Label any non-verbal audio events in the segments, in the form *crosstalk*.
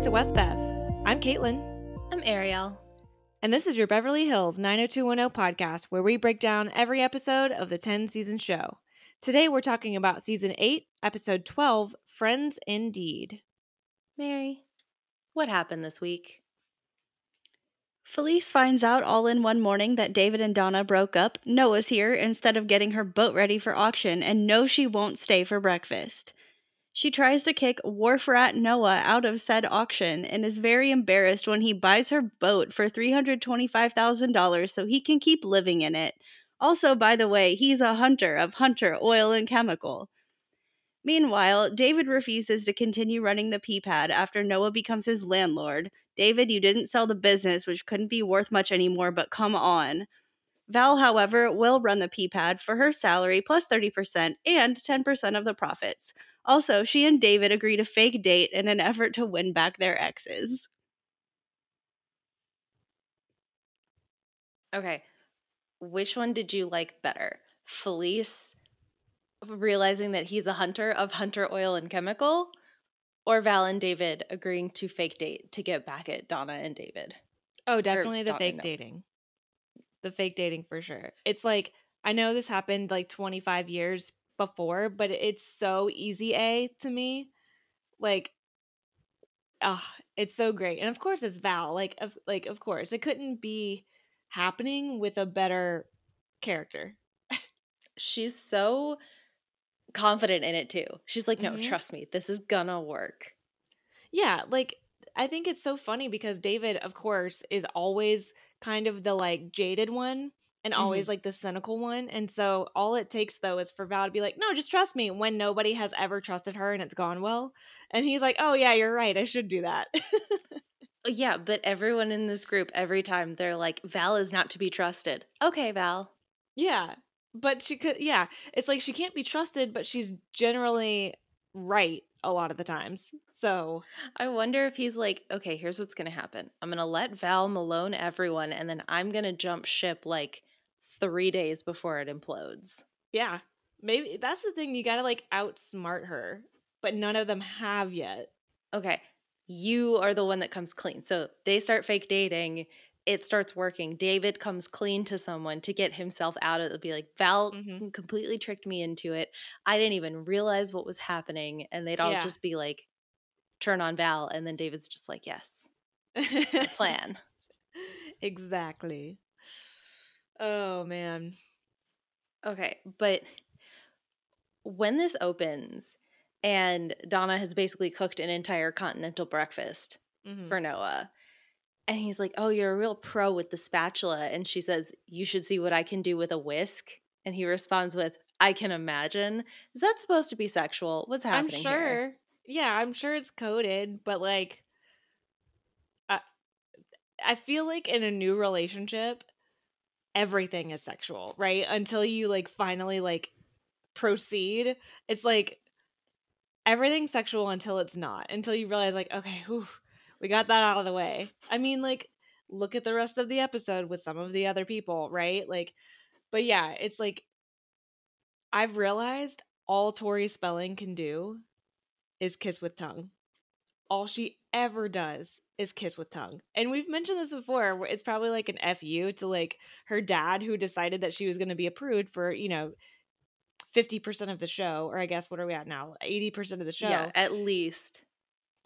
back to West Bev. I'm Caitlin, I'm Ariel. and this is your Beverly Hills 90210 podcast where we break down every episode of the 10 season show. Today we're talking about season 8, episode 12, Friends in Deed. Mary, what happened this week? Felice finds out all in one morning that David and Donna broke up. Noah's here instead of getting her boat ready for auction and no, she won't stay for breakfast. She tries to kick wharf rat Noah out of said auction and is very embarrassed when he buys her boat for $325,000 so he can keep living in it. Also, by the way, he's a hunter of Hunter Oil and Chemical. Meanwhile, David refuses to continue running the pee pad after Noah becomes his landlord. David, you didn't sell the business, which couldn't be worth much anymore, but come on. Val, however, will run the pee pad for her salary plus 30% and 10% of the profits. Also, she and David agree to fake date in an effort to win back their exes. Okay. Which one did you like better? Felice realizing that he's a hunter of Hunter Oil and Chemical, or Val and David agreeing to fake date to get back at Donna and David? Oh, definitely the Donna, fake no. dating. The fake dating for sure. It's like, I know this happened like 25 years before, but it's so easy A to me. Like, ah, it's so great. And of course it's Val. Like, of like, of course. It couldn't be happening with a better character. She's so confident in it too. She's like, no, Mhm. trust me, this is gonna work. Yeah, like I think it's so funny because David, of course, is always kind of the like jaded one and always mm-hmm. like the cynical one. And so all it takes though is for Val to be like, no, just trust me when nobody has ever trusted her and it's gone well. And he's like, oh, yeah, you're right. I should do that. Uh, yeah, but everyone in this group, every time they're like, Val is not to be trusted. Okay, Val. yeah. But she could, yeah. It's like she can't be trusted, but she's generally right a lot of the times. So, I wonder if he's like, okay, here's what's going to happen. I'm going to let Val Malone everyone, and then I'm going to jump ship like three days before it implodes. yeah. Maybe that's the thing. You got to like outsmart her, but none of them have yet. Okay, you are the one that comes clean. So they start fake dating. It starts working. David comes clean to someone to get himself out of it. It'll be like, Val Mhm. completely tricked me into it. I didn't even realize what was happening. And they'd all Yeah. just be like, turn on Val. And then David's just like, yes, *laughs* plan. exactly. Oh man. Okay, but when this opens and Donna has basically cooked an entire continental breakfast Mhm. for Noah, and he's like, "Oh, you're a real pro with the spatula," and she says, "You should see what I can do with a whisk," and he responds with, "I can imagine." Is that supposed to be sexual? What's happening? I'm sure. here? Yeah, I'm sure it's coded, but like I I feel like in a new relationship everything is sexual, right? Until you like finally like proceed. It's like everything's sexual until it's not. Until you realize like, okay, whew, we got that out of the way. I mean, like look at the rest of the episode with some of the other people, right? Like but yeah, it's like I've realized all Tori Spelling can do is kiss with tongue. All she ever does is kiss with tongue. And we've mentioned this before, it's probably like an FU to like her dad who decided that she was going to be a prude for, you know, 50% of the show, or I guess what are we at now? 80% of the show. Yeah, at least.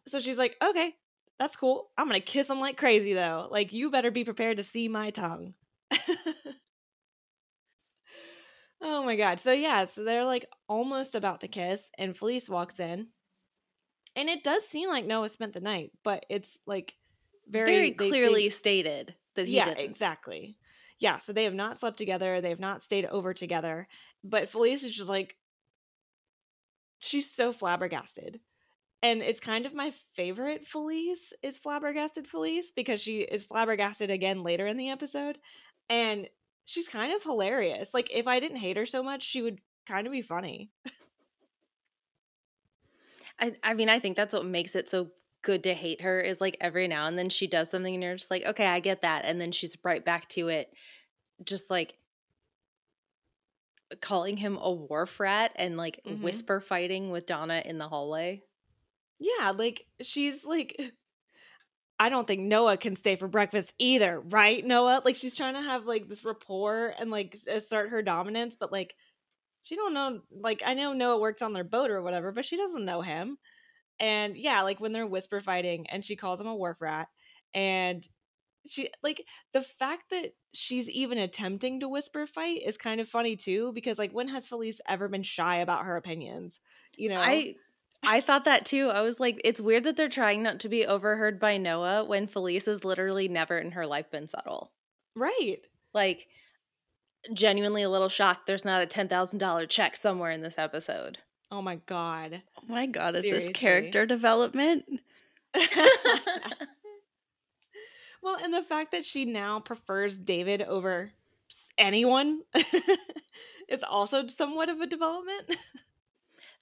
So she's like, okay, that's cool. I'm going to kiss him like crazy though. Like, you better be prepared to see my tongue. *laughs* oh my God. So, yeah, so they're like almost about to kiss, and Felice walks in. And it does seem like Noah spent the night, but it's like very, Very, they- they- clearly stated that he yeah, didn't. exactly. Yeah, so they have not slept together. They have not stayed over together. But Felice is just like, she's so flabbergasted. And it's kind of my favorite Felice is flabbergasted Felice because she is flabbergasted again later in the episode. And she's kind of hilarious. Like, if I didn't hate her so much, she would kind of be funny. *laughs* I, I mean, I think that's what makes it so good to hate her is like every now and then she does something and you're just like, okay, I get that. And then she's right back to it, just like calling him a wharf rat and like Mhm. whisper fighting with Donna in the hallway. Yeah, like she's like *laughs* I don't think Noah can stay for breakfast either, right? Noah, like she's trying to have like this rapport and like assert her dominance, but like she don't know. Like I know Noah works on their boat or whatever, but she doesn't know him. And yeah, like when they're whisper fighting, and she calls him a wharf rat, and she like the fact that she's even attempting to whisper fight is kind of funny too because like when has Felice ever been shy about her opinions? You know, I I thought that too. I was like, it's weird that they're trying not to be overheard by Noah when Felice has literally never in her life been subtle. right. Like, genuinely a little shocked there's not a $10,000 check somewhere in this episode. Oh my god. Oh my god, is Seriously. this character development? *laughs* *laughs* well, and the fact that she now prefers David over anyone *laughs* is also somewhat of a development.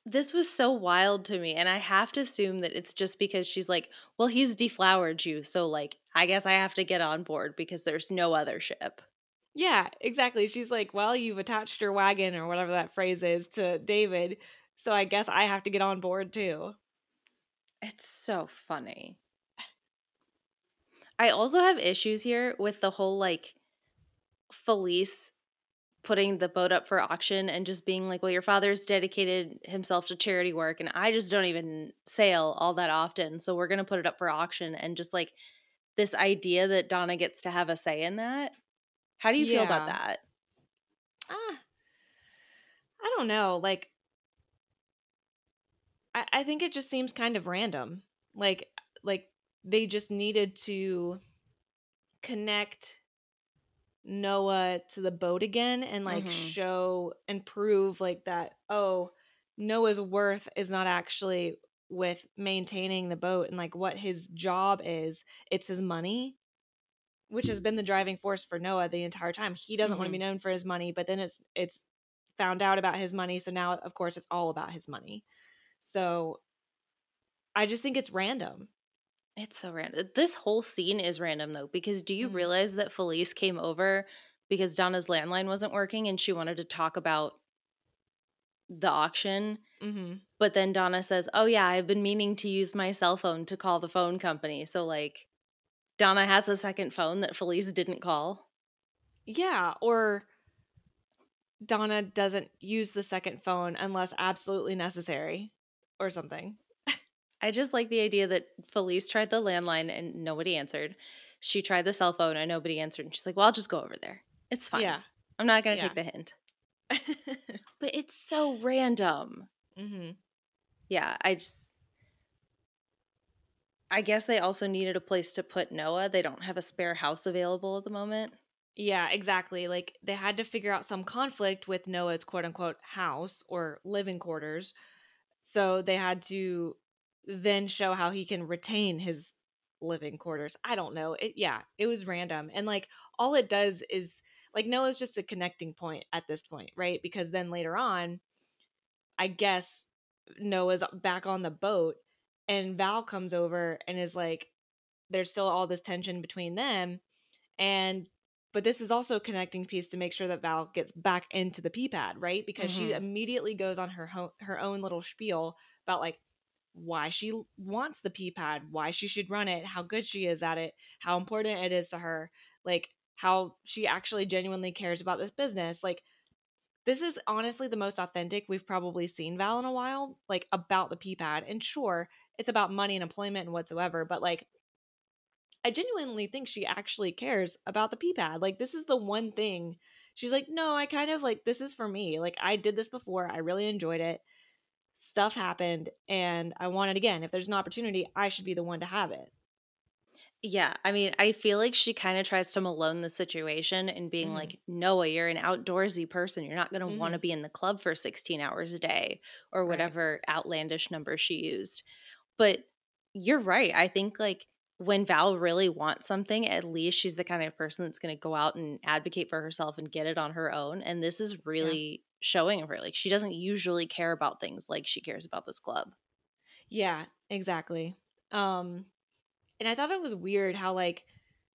This was so wild to me, and I have to assume that it's just because she's like, well, he's deflowered you, so like, I guess I have to get on board because there's no other ship. Yeah, exactly. She's like, "Well, you've attached your wagon or whatever that phrase is to David, so I guess I have to get on board too." It's so funny. I also have issues here with the whole like Felice putting the boat up for auction and just being like, well, your father's dedicated himself to charity work and I just don't even sail all that often. So we're going to put it up for auction. And just like this idea that Donna gets to have a say in that. How do you feel about that? Ah, I don't know. Like, I, I think it just seems kind of random. Like, like they just needed to connect Noah to the boat again and like Mhm. show and prove like that. Oh, Noah's worth is not actually with maintaining the boat and like what his job is. It's his money which has been the driving force for Noah the entire time. He doesn't want to be known for his money, but then it's it's found out about his money, so now of course it's all about his money. So I just think it's random. It's so random. This whole scene is random though, because do you Mhm. realize that Felice came over because Donna's landline wasn't working and she wanted to talk about the auction? Mm-hmm. But then Donna says, Oh, yeah, I've been meaning to use my cell phone to call the phone company. So, like, Donna has a second phone that Felice didn't call. Yeah, or Donna doesn't use the second phone unless absolutely necessary or something. I just like the idea that Felice tried the landline and nobody answered. She tried the cell phone and nobody answered. And she's like, Well, I'll just go over there. It's fine. Yeah. I'm not going to Yeah. take the hint. *laughs* But it's so random. mm-hmm. Yeah, I just. I guess they also needed a place to put Noah. They don't have a spare house available at the moment. Yeah, exactly. Like they had to figure out some conflict with Noah's quote unquote house or living quarters. So they had to then show how he can retain his living quarters. I don't know. It yeah, it was random. And like all it does is like Noah's just a connecting point at this point, right? Because then later on, I guess Noah's back on the boat and Val comes over and is like there's still all this tension between them and but this is also a connecting piece to make sure that Val gets back into the pee pad, right? Because she Mhm. immediately goes on her ho- her own little spiel about like why she wants the pee pad, why she should run it, how good she is at it, how important it is to her, like how she actually genuinely cares about this business. Like this is honestly the most authentic we've probably seen Val in a while, like about the pee pad. And sure, it's about money and employment and whatsoever, but like I genuinely think she actually cares about the pee pad. Like this is the one thing she's like, no, I kind of like this is for me. Like I did this before. I really enjoyed it. Stuff happened and I want it again. If there's an opportunity, I should be the one to have it. Yeah, I mean, I feel like she kind of tries to malone the situation and being Mhm. like, Noah, you're an outdoorsy person. You're not going to want to Mhm. be in the club for 16 hours a day or Right. whatever outlandish number she used. But you're right. I think like when Val really wants something, at least she's the kind of person that's going to go out and advocate for herself and get it on her own. And this is really showing of her. Like she doesn't usually care about things like she cares about this club. Yeah, exactly. Um and I thought it was weird how like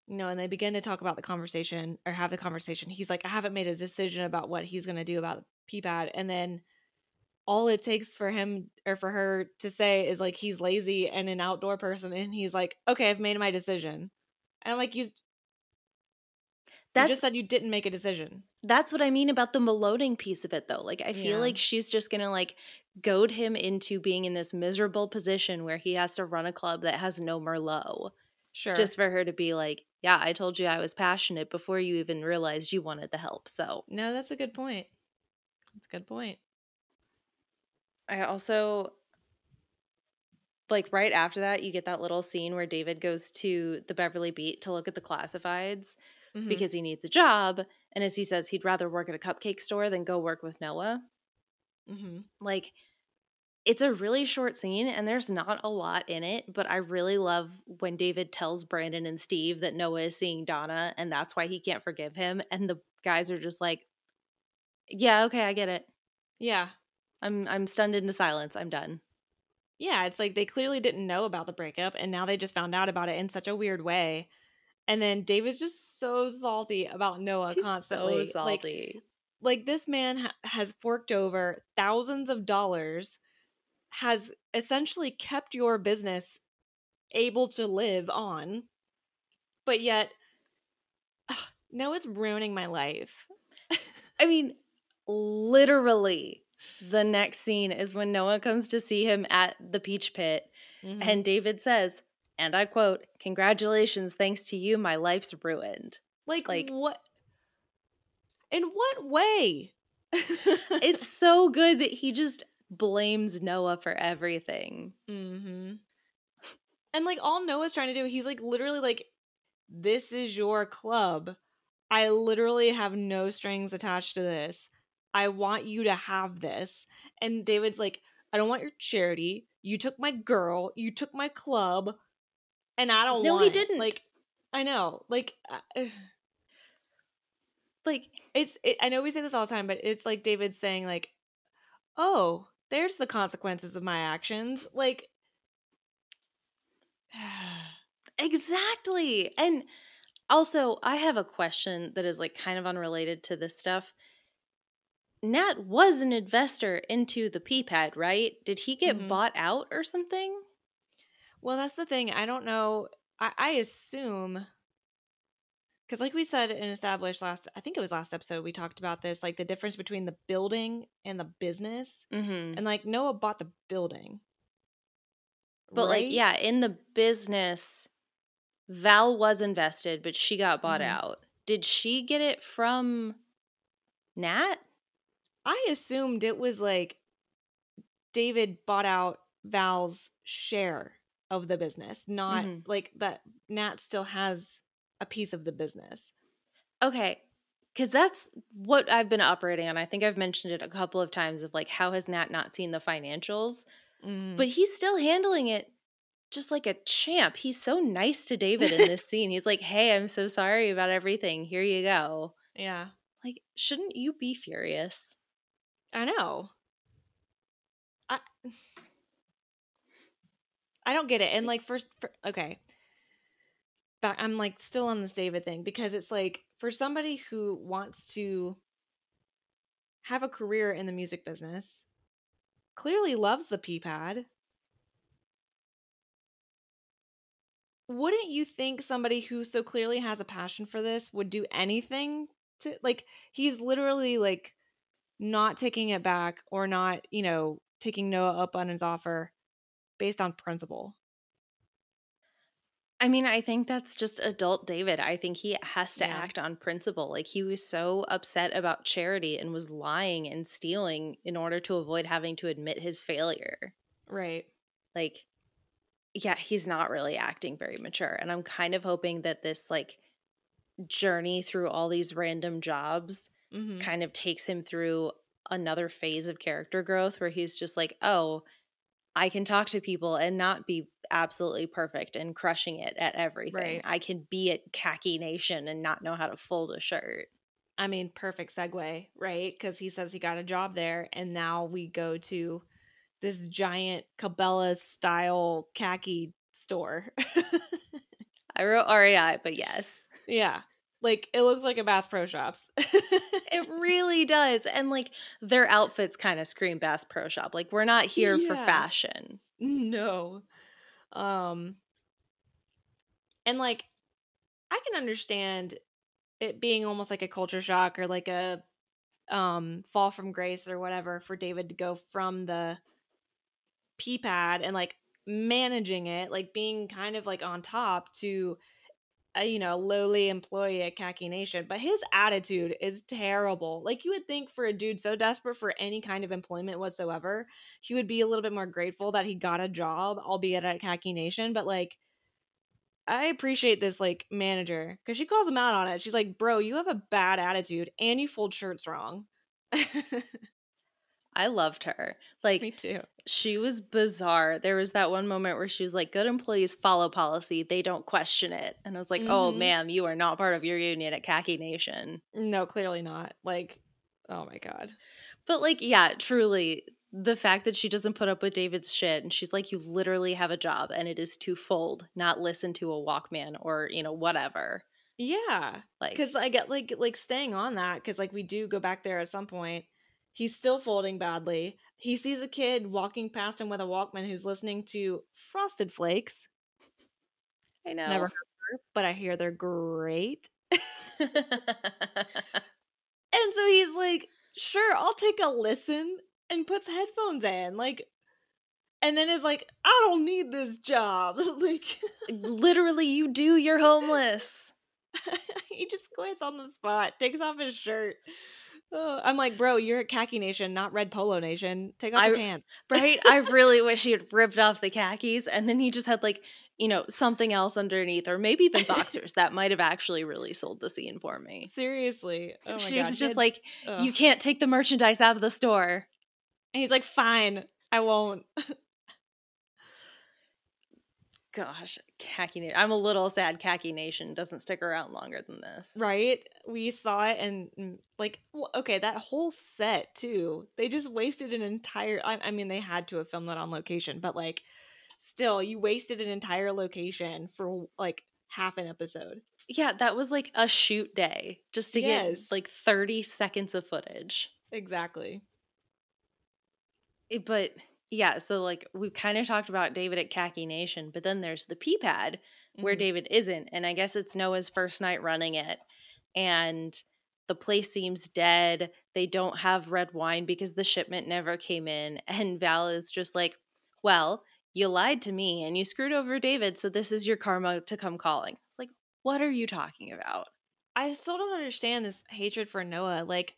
you know, and they begin to talk about the conversation or have the conversation. He's like, I haven't made a decision about what he's going to do about the pee pad. And then all it takes for him or for her to say is like he's lazy and an outdoor person and he's like okay i've made my decision and i'm like you, you just said you didn't make a decision that's what I mean about the Maloning piece of it though. Like I feel Yeah. like she's just gonna like goad him into being in this miserable position where he has to run a club that has no Merlot. sure Just for her to be like, Yeah, I told you I was passionate before you even realized you wanted the help. So no that's a good point that's a good point I also like right after that, you get that little scene where David goes to the Beverly Beat to look at the classifieds Mhm. because he needs a job. And as he says, he'd rather work at a cupcake store than go work with Noah. Mhm. Like, it's a really short scene and there's not a lot in it, but I really love when David tells Brandon and Steve that Noah is seeing Donna and that's why he can't forgive him. And the guys are just like, Yeah, okay, I get it. yeah I'm I'm stunned into silence. I'm done. yeah it's like they clearly didn't know about the breakup and now they just found out about it in such a weird way and then david's just so salty about noah He's constantly so like like this man ha- has forked over thousands of dollars has essentially kept your business able to live on but yet ugh, noah's ruining my life I mean, literally, the next scene is when Noah comes to see him at the peach pit, Mhm. and David says, and I quote, Congratulations, thanks to you, my life's ruined. like, like- what in what way *laughs* It's so good that he just blames Noah for everything. hmm And like all Noah's trying to do, he's like literally like, this is your club. I literally have no strings attached to this. I want you to have this. And David's like, I don't want your charity. You took my girl. You took my club. And I don't No, want he it." didn't. Like, I know. Like, uh, Like, it's, it, I know we say this all the time, but it's like David saying, like, oh, there's the consequences of my actions. Like, *sighs* exactly. And also, I have a question that is like kind of unrelated to this stuff. Nat was an investor into the P-pad, right? Did he get Mhm. bought out or something? Well, that's the thing. I don't know. I, I assume because, like we said and established last, I think it was last episode, we talked about this, like the difference between the building and the business. Mm-hmm. And like Noah bought the building, But like, yeah, in the business, Val was invested, but she got bought Mhm. out. Did she get it from Nat? I assumed it was like David bought out Val's share of the business, not Mhm. like that. Nat still has a piece of the business. Okay. Cause that's what I've been operating on. I think I've mentioned it a couple of times of like how has Nat not seen the financials? Mm. But he's still handling it just like a champ. He's so nice to David in this *laughs* scene. He's like, Hey, I'm so sorry about everything. Here you go. yeah, Like, shouldn't you be furious? I know. I I don't get it. And like for, for okay. But I'm like still on this David thing because it's like for somebody who wants to have a career in the music business, clearly loves the P pad. Wouldn't you think somebody who so clearly has a passion for this would do anything to like he's literally like not taking it back or not, you know, taking Noah up on his offer based on principle. I mean, I think that's just adult David. I think he has to Yeah. act on principle. Like he was so upset about charity and was lying and stealing in order to avoid having to admit his failure. Right. Like yeah, he's not really acting very mature. And I'm kind of hoping that this like journey through all these random jobs Mm-hmm. kind of takes him through another phase of character growth where he's just like, "Oh, I can talk to people and not be absolutely perfect and crushing it at everything. Right. I can be at khaki nation and not know how to fold a shirt." I mean, perfect segue, right? Because he says he got a job there, and now we go to this giant Cabela style khaki store. *laughs* I wrote REI, but yes. yeah. Like it looks like a Bass Pro Shops. *laughs* It really does. And like their outfits kind of scream Bass Pro Shop. Like we're not here for fashion. no. Um and like I can understand it being almost like a culture shock or like a um fall from grace or whatever for David to go from the pee pad and like managing it, like being kind of like on top to a you know lowly employee at Khaki Nation. But his attitude is terrible. Like you would think for a dude so desperate for any kind of employment whatsoever, he would be a little bit more grateful that he got a job, albeit at Khaki Nation. But like I appreciate this like manager because she calls him out on it. She's like, "Bro, you have a bad attitude and you fold shirts wrong." *laughs* I loved her. Like Me too. she was bizarre. There was that one moment where she was like, "Good employees follow policy; they don't question it." And I was like, "Oh, Mhm. ma'am, you are not part of your union at Khaki Nation." No, clearly not. Like, oh my god. But like, yeah, truly, the fact that she doesn't put up with David's shit and she's like, "You literally have a job, and it is to fold, not listen to a Walkman or you know whatever." Yeah, Like, because I get like like staying on that because like we do go back there at some point. He's still folding badly. He sees a kid walking past him with a Walkman who's listening to Frosted Flakes. I know. Never heard her, but I hear they're great. *laughs* And so he's like, "Sure, I'll take a listen," and puts headphones in, like, and then is like, "I don't need this job." *laughs* like, literally, you do. You're homeless. *laughs* he just quits on the spot, takes off his shirt. Oh, I'm like, bro, you're at Khaki Nation, not Red Polo Nation. Take off your pants. Right? I *laughs* really wish he had ripped off the khakis and then he just had like, you know, something else underneath or maybe even *laughs* boxers. that might have actually really sold the scene for me. Seriously. Oh my she God, was just had- like, ugh. you can't take the merchandise out of the store. And he's like, fine, I won't. *laughs* Gosh, khaki nation. I'm a little sad khaki nation doesn't stick around longer than this. Right? We saw it and mm, like, okay, that whole set too. They just wasted an entire. I, I mean, they had to have filmed that on location, but like, still, you wasted an entire location for like half an episode. Yeah, that was like a shoot day just to Yes. get like 30 seconds of footage. Exactly. It- but yeah, so like we've kind of talked about David at Khaki Nation, but then there's the P pad where Mhm. David isn't. And I guess it's Noah's first night running it. And the place seems dead. They don't have red wine because the shipment never came in. *laughs* And Val is just like, well, you lied to me and you screwed over David. So this is your karma to come calling. It's like, what are you talking about? I still don't understand this hatred for Noah. Like,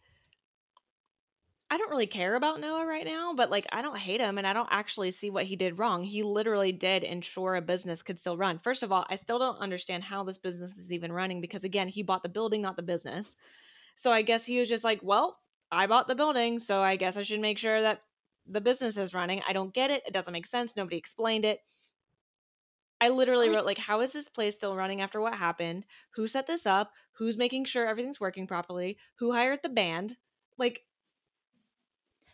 I don't really care about Noah right now, but like, I don't hate him and I don't actually see what he did wrong. He literally did ensure a business could still run. First of all, I still don't understand how this business is even running because, again, he bought the building, not the business. So I guess he was just like, well, I bought the building, so I guess I should make sure that the business is running. I don't get it. It doesn't make sense. Nobody explained it. I literally wrote like, how is this place still running after what happened? Who set this up? Who's making sure everything's working properly? Who hired the band? Like,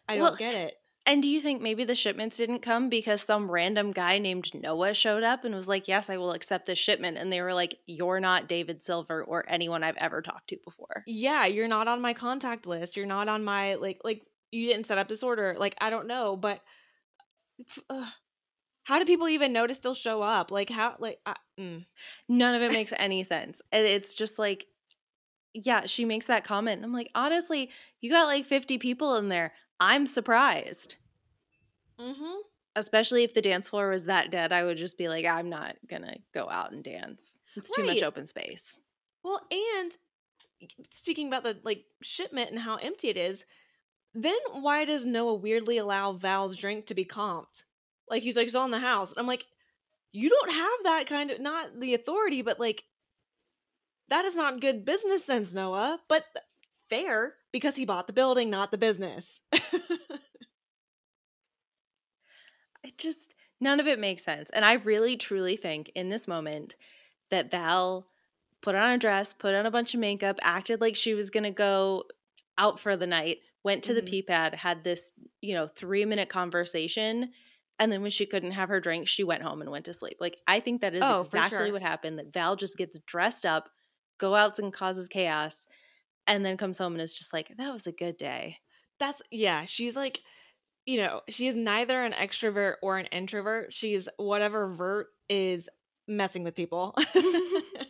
I don't Well, get it. And do you think maybe the shipments didn't come because some random guy named Noah showed up and was like, Yes, I will accept this shipment? And they were like, You're not David Silver or anyone I've ever talked to before. Yeah, you're not on my contact list. You're not on my like like you didn't set up this order. Like I don't know, but ugh. how do people even know to still show up? Like how like I, mm. None of it *laughs* makes any sense. And it's just like, yeah, she makes that comment. I'm like, honestly, you got like 50 people in there. I'm surprised. Mhm. Especially if the dance floor was that dead, I would just be like, I'm not gonna go out and dance. It's too much open space. Well, and speaking about the like shipment and how empty it is, then why does Noah weirdly allow Val's drink to be comped? Like he's like, it's on the house. And I'm like, you don't have that kind of not the authority, but like that is not good business sense, Noah. But fair because he bought the building, not the business. *laughs* it just none of it makes sense. And I really truly think in this moment that Val put on a dress, put on a bunch of makeup, acted like she was going to go out for the night, went to Mhm. the pee pad, had this, you know, 3-minute conversation, and then when she couldn't have her drink, she went home and went to sleep. Like I think that is Oh, exactly sure. what happened that Val just gets dressed up, go out and causes chaos, and then comes home and is just like, that was a good day. That's yeah, she's like you know, she's neither an extrovert or an introvert. She's whatever vert is messing with people. *laughs* I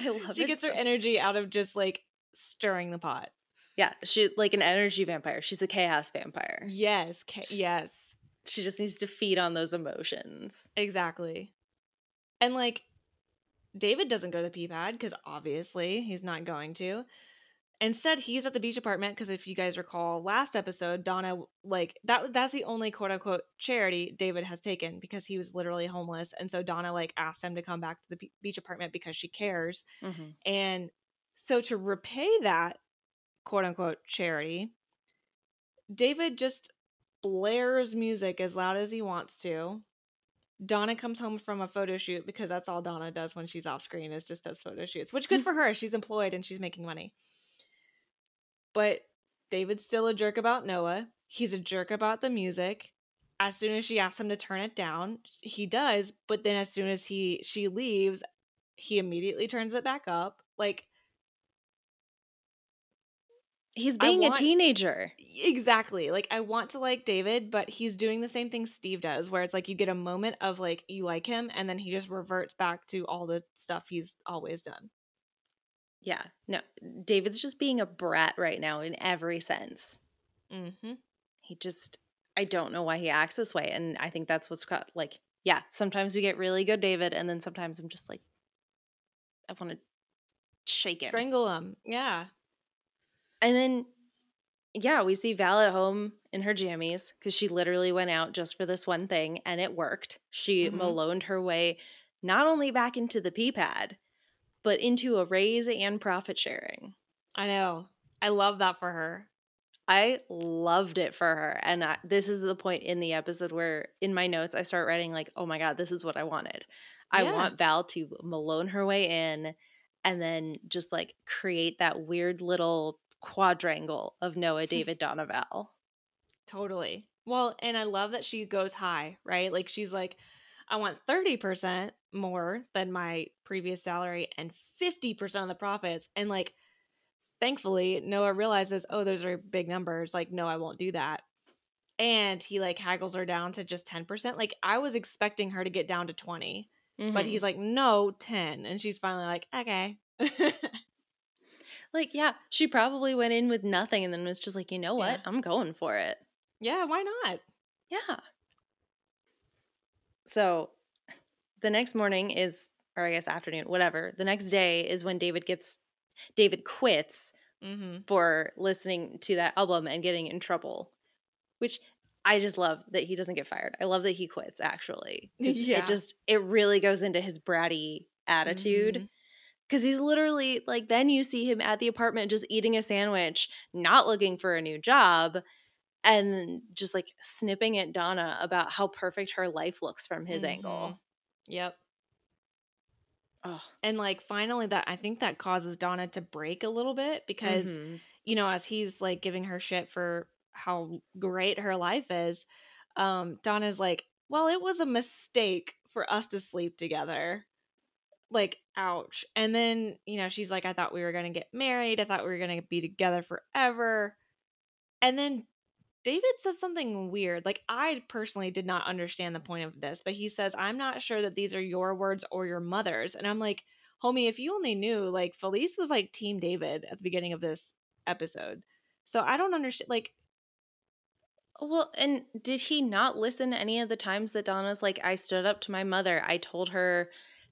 *laughs* love she gets her energy out of just like stirring the pot. Yeah, she's like an energy vampire. She's a chaos vampire. Yes, ca- yes, She just needs to feed on those emotions. exactly. And like David doesn't go to the pee pad because obviously he's not going to. Instead, he's at the beach apartment because if you guys recall last episode, Donna like that that's the only quote unquote charity David has taken because he was literally homeless, and so Donna like asked him to come back to the be- beach apartment because she cares, Mhm. and so to repay that quote unquote charity, David just blares music as loud as he wants to. Donna comes home from a photo shoot because that's all Donna does when she's off screen is just does photo shoots, which good mm. for her. She's employed and she's making money. But David's still a jerk about Noah. He's a jerk about the music. As soon as she asks him to turn it down, he does, but then as soon as he she leaves, he immediately turns it back up. Like He's being want- a teenager. Exactly. Like I want to like David, but he's doing the same thing Steve does, where it's like you get a moment of like you like him, and then he just reverts back to all the stuff he's always done. Yeah. No, David's just being a brat right now in every sense. Mm-hmm. He just, I don't know why he acts this way. And I think that's what's got, like, yeah, sometimes we get really good David, and then sometimes I'm just like, I want to shake him. Strangle him. Yeah. And then, yeah, we see Val at home in her jammies because she literally went out just for this one thing and it worked. She Mhm. maloned her way not only back into the pee pad, but into a raise and profit sharing. I know. I love that for her. I loved it for her. And I, this is the point in the episode where in my notes I start writing, like, oh my God, this is what I wanted. I Yeah. want Val to malone her way in and then just like create that weird little quadrangle of Noah, *laughs* David, Donna, Val. Totally. Well, and I love that she goes high, right? Like she's like, I want 30% more than my previous salary and 50% of the profits. And like, thankfully, Noah realizes, oh, those are big numbers. Like, no, I won't do that. And he like haggles her down to just 10%. Like, I was expecting her to get down to 20, but Mhm. he's like, no, 10. And she's finally like, okay. *laughs* like, yeah, she probably went in with nothing and then was just like, you know what? Yeah. I'm going for it. yeah, why not? Yeah. So the next morning is, or I guess afternoon, whatever. The next day is when David gets, David quits Mm-hmm. for listening to that album and getting in trouble, which I just love that he doesn't get fired. I love that he quits actually. Yeah. It just, it really goes into his bratty attitude. Mhm. Because he's literally like, then you see him at the apartment just eating a sandwich, not looking for a new job, and just like snipping at Donna about how perfect her life looks from his angle. Yep. Oh, And like finally that I think that causes Donna to break a little bit because mhm. you know as he's like giving her shit for how great her life is um Donna's like, "Well, it was a mistake for us to sleep together." Like, ouch. And then, you know, she's like, "I thought we were going to get married. I thought we were going to be together forever." And then David says something weird. Like, I personally did not understand the point of this, but he says, I'm not sure that these are your words or your mother's. And I'm like, homie, if you only knew, like, Felice was like Team David at the beginning of this episode. So I don't understand. Like, Well, and did he not listen any of the times that Donna's like, I stood up to my mother. I told her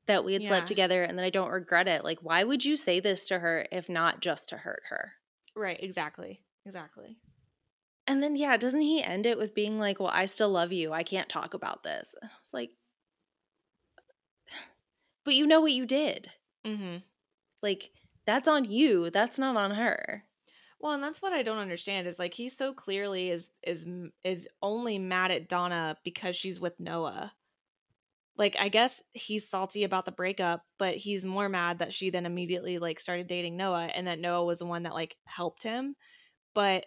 that we had Yeah. slept together and that I don't regret it. Like, why would you say this to her if not just to hurt her? right, exactly. Exactly. And then, yeah, doesn't he end it with being like, Well, I still love you. I can't talk about this. And I was like, *sighs* But you know what you did. Mm-hmm. Like, that's on you. That's not on her. Well, and that's what I don't understand is like he so clearly is is is only mad at Donna because she's with Noah. Like I guess he's salty about the breakup, but he's more mad that she then immediately like started dating Noah and that Noah was the one that like helped him. But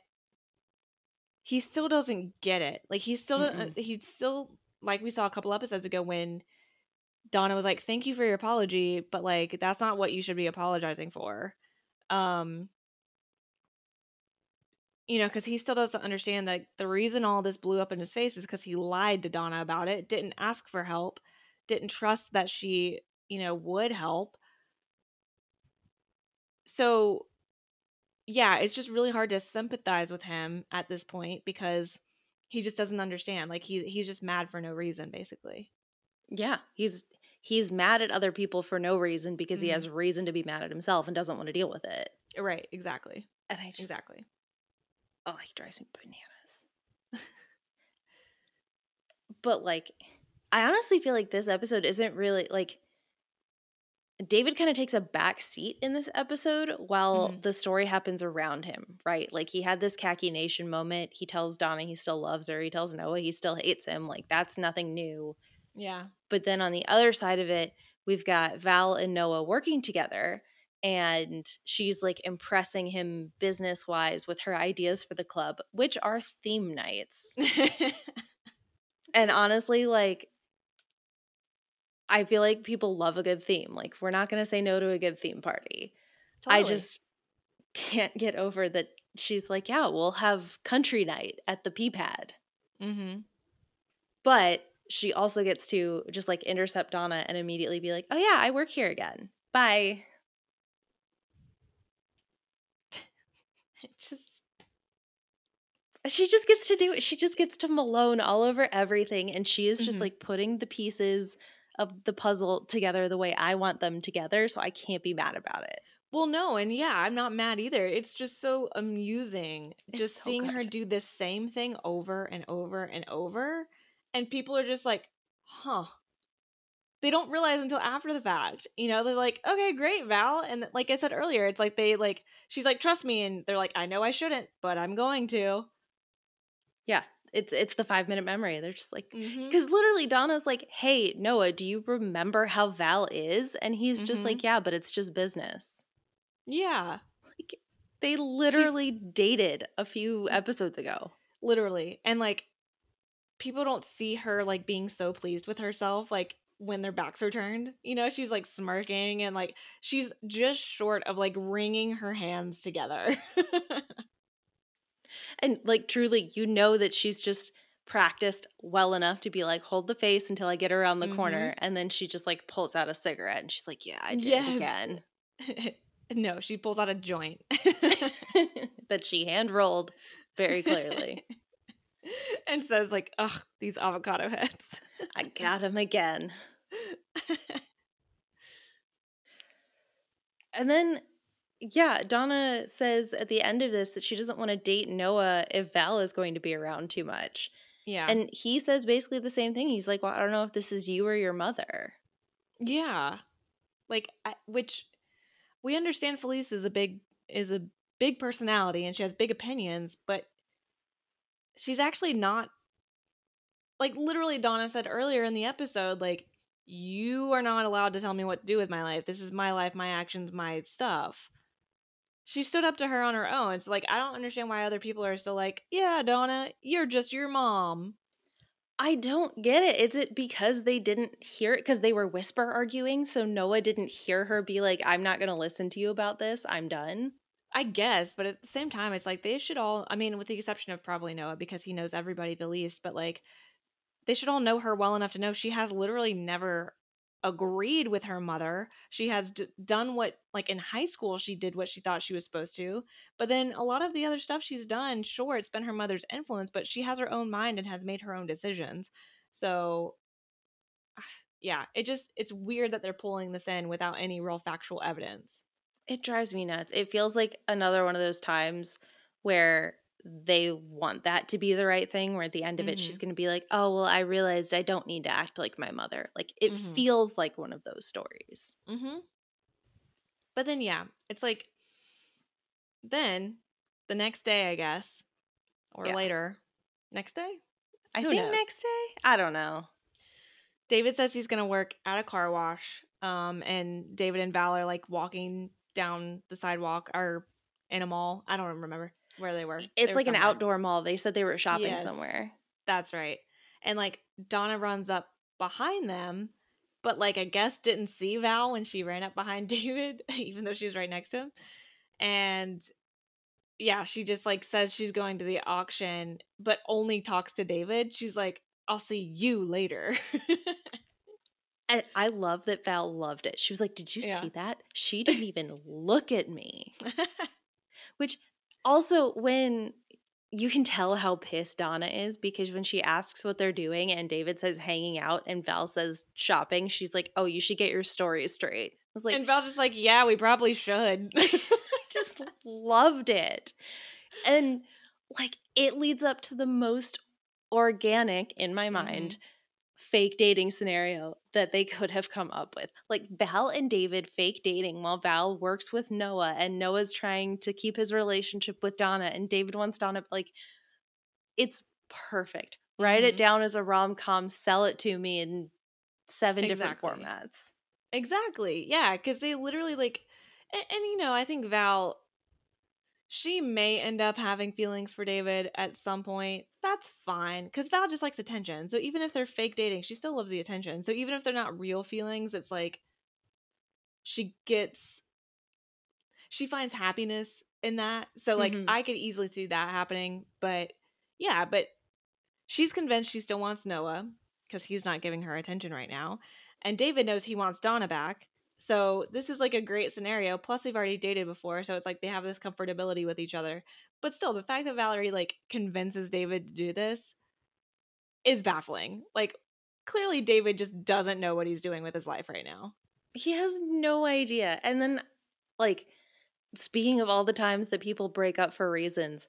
he still doesn't get it. Like he still Mm-mm. he's still like we saw a couple episodes ago when Donna was like, "Thank you for your apology, but like that's not what you should be apologizing for." Um you know, cuz he still doesn't understand that the reason all this blew up in his face is cuz he lied to Donna about it, didn't ask for help, didn't trust that she, you know, would help. So yeah, it's just really hard to sympathize with him at this point because he just doesn't understand. Like he he's just mad for no reason basically. Yeah, he's he's mad at other people for no reason because he Mhm. has reason to be mad at himself and doesn't want to deal with it. Right, exactly. And I just Exactly. oh, he drives me bananas. *laughs* but like I honestly feel like this episode isn't really like David kind of takes a back seat in this episode while Mhm. the story happens around him, right? Like he had this khaki nation moment. He tells Donna he still loves her. He tells Noah he still hates him. Like that's nothing new. Yeah. But then on the other side of it, we've got Val and Noah working together and she's like impressing him business wise with her ideas for the club, which are theme nights. *laughs* And honestly, like, I feel like people love a good theme. Like, we're not going to say no to a good theme party. I just can't get over that she's like, yeah, we'll have country night at the P pad. Mhm. But she also gets to just like intercept Donna and immediately be like, oh, yeah, I work here again. Bye. *laughs* Just She just gets to do it. She just gets to Malone all over everything. And she is just Mhm. like putting the pieces of the puzzle together the way I want them together. So I can't be mad about it. Well, no, and yeah, I'm not mad either. It's just so amusing It's just so seeing her do this same thing over and over and over. And people are just like, huh. They don't realize until after the fact. You know, they're like, okay, great, Val. And like I said earlier, it's like they like, she's like, trust me. And they're like, I know I shouldn't, but I'm going to. Yeah. It's it's the five minute memory. They're just like because literally Donna's like, "Hey Noah, do you remember how Val is?" And he's just Mhm. like, "Yeah, but it's just business." Yeah, Like they literally dated a few episodes ago. literally. And like, people don't see her like being so pleased with herself. Like, when their backs are turned. You know, she's like smirking and like she's just short of like wringing her hands together. *laughs* And like truly, you know that she's just practiced well enough to be like, hold the face until I get around the Mhm. corner. And then she just like pulls out a cigarette and she's like, yeah, I did Yes. it again. *laughs* no, she pulls out a joint. *laughs* that she hand rolled very clearly. *laughs* and says like, "Ugh, these avocado heads." I got him again. And then, yeah, Donna says at the end of this that she doesn't want to date Noah if Val is going to be around too much. yeah. And he says basically the same thing. He's like, well, I don't know if this is you or your mother. Yeah. Like I, which we understand Felice is a big is a big personality and she has big opinions, but she's actually not like literally Donna said earlier in the episode like you are not allowed to tell me what to do with my life. This is my life, my actions, my stuff. She stood up to her on her own. So like I don't understand why other people are still like, "Yeah, Donna, you're just your mom." I don't get it. Is it because they didn't hear it? Because they were whisper arguing, so Noah didn't hear her be like, I'm not going to listen to you about this. I'm done. I guess, but at the same time, it's like they should all, I mean, with the exception of probably Noah because he knows everybody the least, but like they should all know her well enough to know she has literally never agreed with her mother. She has d- done what, like in high school, she did what she thought she was supposed to. But then a lot of the other stuff she's done, sure, it's been her mother's influence, but she has her own mind and has made her own decisions. So, *sighs* yeah, it just, it's weird that they're pulling this in without any real factual evidence. It drives me nuts. It feels like another one of those times where they want that to be the right thing, where at the end of it, she's going to be like, oh, well, I realized I don't need to act like my mother. Like, it Mhm. feels like one of those stories. Mm-hmm. But then, yeah, it's like then the next day, I guess, or Yeah. later. Next day, I Who think knows? next day? I don't know. David says he's gonna work at a car wash. Um, and David and Val are like walking down the sidewalk or in a mall. I don't remember where they were. They It's were like an outdoor mall. They said they were shopping Yes. somewhere. That's right. And like Donna runs up behind them but like I guess didn't see Val when she ran up behind *laughs* David, even though she was right next to him. And yeah, she just like says she's going to the auction, but only talks to David. She's like, I'll see you later. *laughs* And I love that Val loved it. She was like, Did you Yeah. see that? She *laughs* didn't even look at me. Which also, when you can tell how pissed Donna is because when she asks what they're doing and David says hanging out and Val says shopping, she's like, Oh, you should get your story straight. I was like, and Val's just like, yeah, we probably should. *laughs* just loved it. And like it leads up to the most organic in my mm-hmm. mind fake dating scenario that they could have come up with. Like Val and David fake dating while Val works with Noah and Noah's trying to keep his relationship with Donna and David wants Donna like it's perfect. Write it Mhm. down as a rom-com, sell it to me in seven different formats. Exactly. Yeah, because they literally like, and, and you know, I think Val, she may end up having feelings for David at some point. That's fine, because Val just likes attention. So even if they're fake dating, she still loves the attention. So even if they're not real feelings, it's like she gets, she finds happiness in that. So like Mhm. I could easily see that happening. But yeah, but she's convinced she still wants Noah because he's not giving her attention right now. And David knows he wants Donna back. So this is like a great scenario. Plus, they've already dated before, so it's like they have this comfortability with each other. But still, the fact that Valerie like convinces David to do this is baffling. Like, clearly, David just doesn't know what he's doing with his life right now. He has no idea. And then, like, speaking of all the times that people break up for reasons,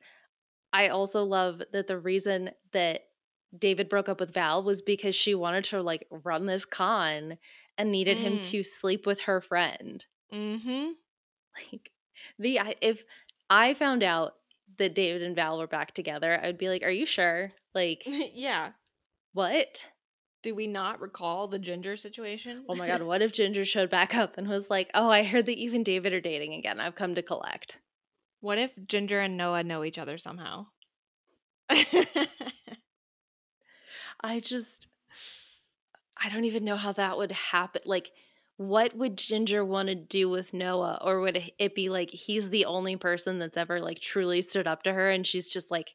I also love that the reason that David broke up with Val was because she wanted to, like, run this con and needed him Mm. to sleep with her friend. Mm-hmm. Like, the, if I found out that David and Val were back together, I'd be like, are you sure? Like, *laughs* yeah. what? Do we not recall the ginger situation? Oh my God, *laughs* what if Ginger showed back up and was like, oh, I heard that you and David are dating again. I've come to collect. What if Ginger and Noah know each other somehow? *laughs* I just I don't even know how that would happen. Like what would Ginger want to do with Noah or would it be like he's the only person that's ever like truly stood up to her and she's just like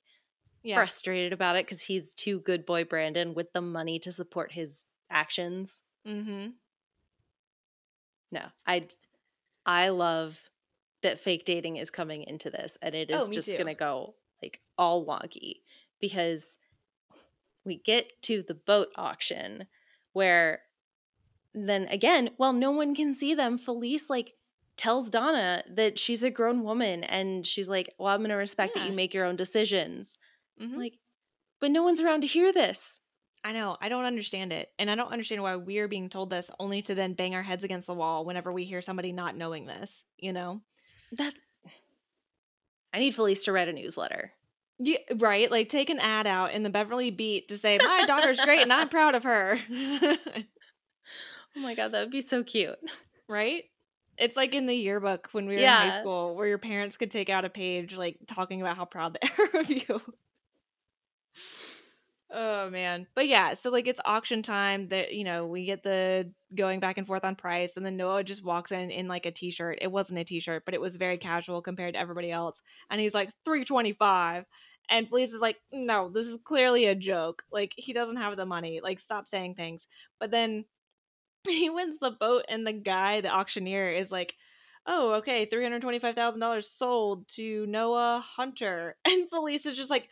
yeah. frustrated about it cuz he's too good boy Brandon with the money to support his actions? Mm-hmm. No. I I love that fake dating is coming into this and it is Oh, just going to go like all wonky because we get to the boat auction where then again, well no one can see them, Felice like tells Donna that she's a grown woman and she's like, "Well, I'm to respect that you make your own decisions." Mm-hmm. Like, but no one's around to hear this. I know. I don't understand it. And I don't understand why we're being told this only to then bang our heads against the wall whenever we hear somebody not knowing this, you know? That's I need Felice to write a newsletter. Yeah, right. Like take an ad out in the Beverly Beat to say, My daughter's great and I'm proud of her. *laughs* Oh my god, that would be so cute. right? It's like in the yearbook when we were in high school where your parents could take out a page like talking about how proud *laughs* they are of you. Oh man. But yeah, so like it's auction time that you know, we get the going back and forth on price and then Noah just walks in in like a t-shirt. It wasn't a t-shirt, but it was very casual compared to everybody else. And he's like 325 and Felice is like, "No, this is clearly a joke. Like he doesn't have the money. Like stop saying things." But then *laughs* he wins the boat and the guy, the auctioneer is like, "Oh, okay, $325,000 sold to Noah Hunter." *laughs* And Felice is just like,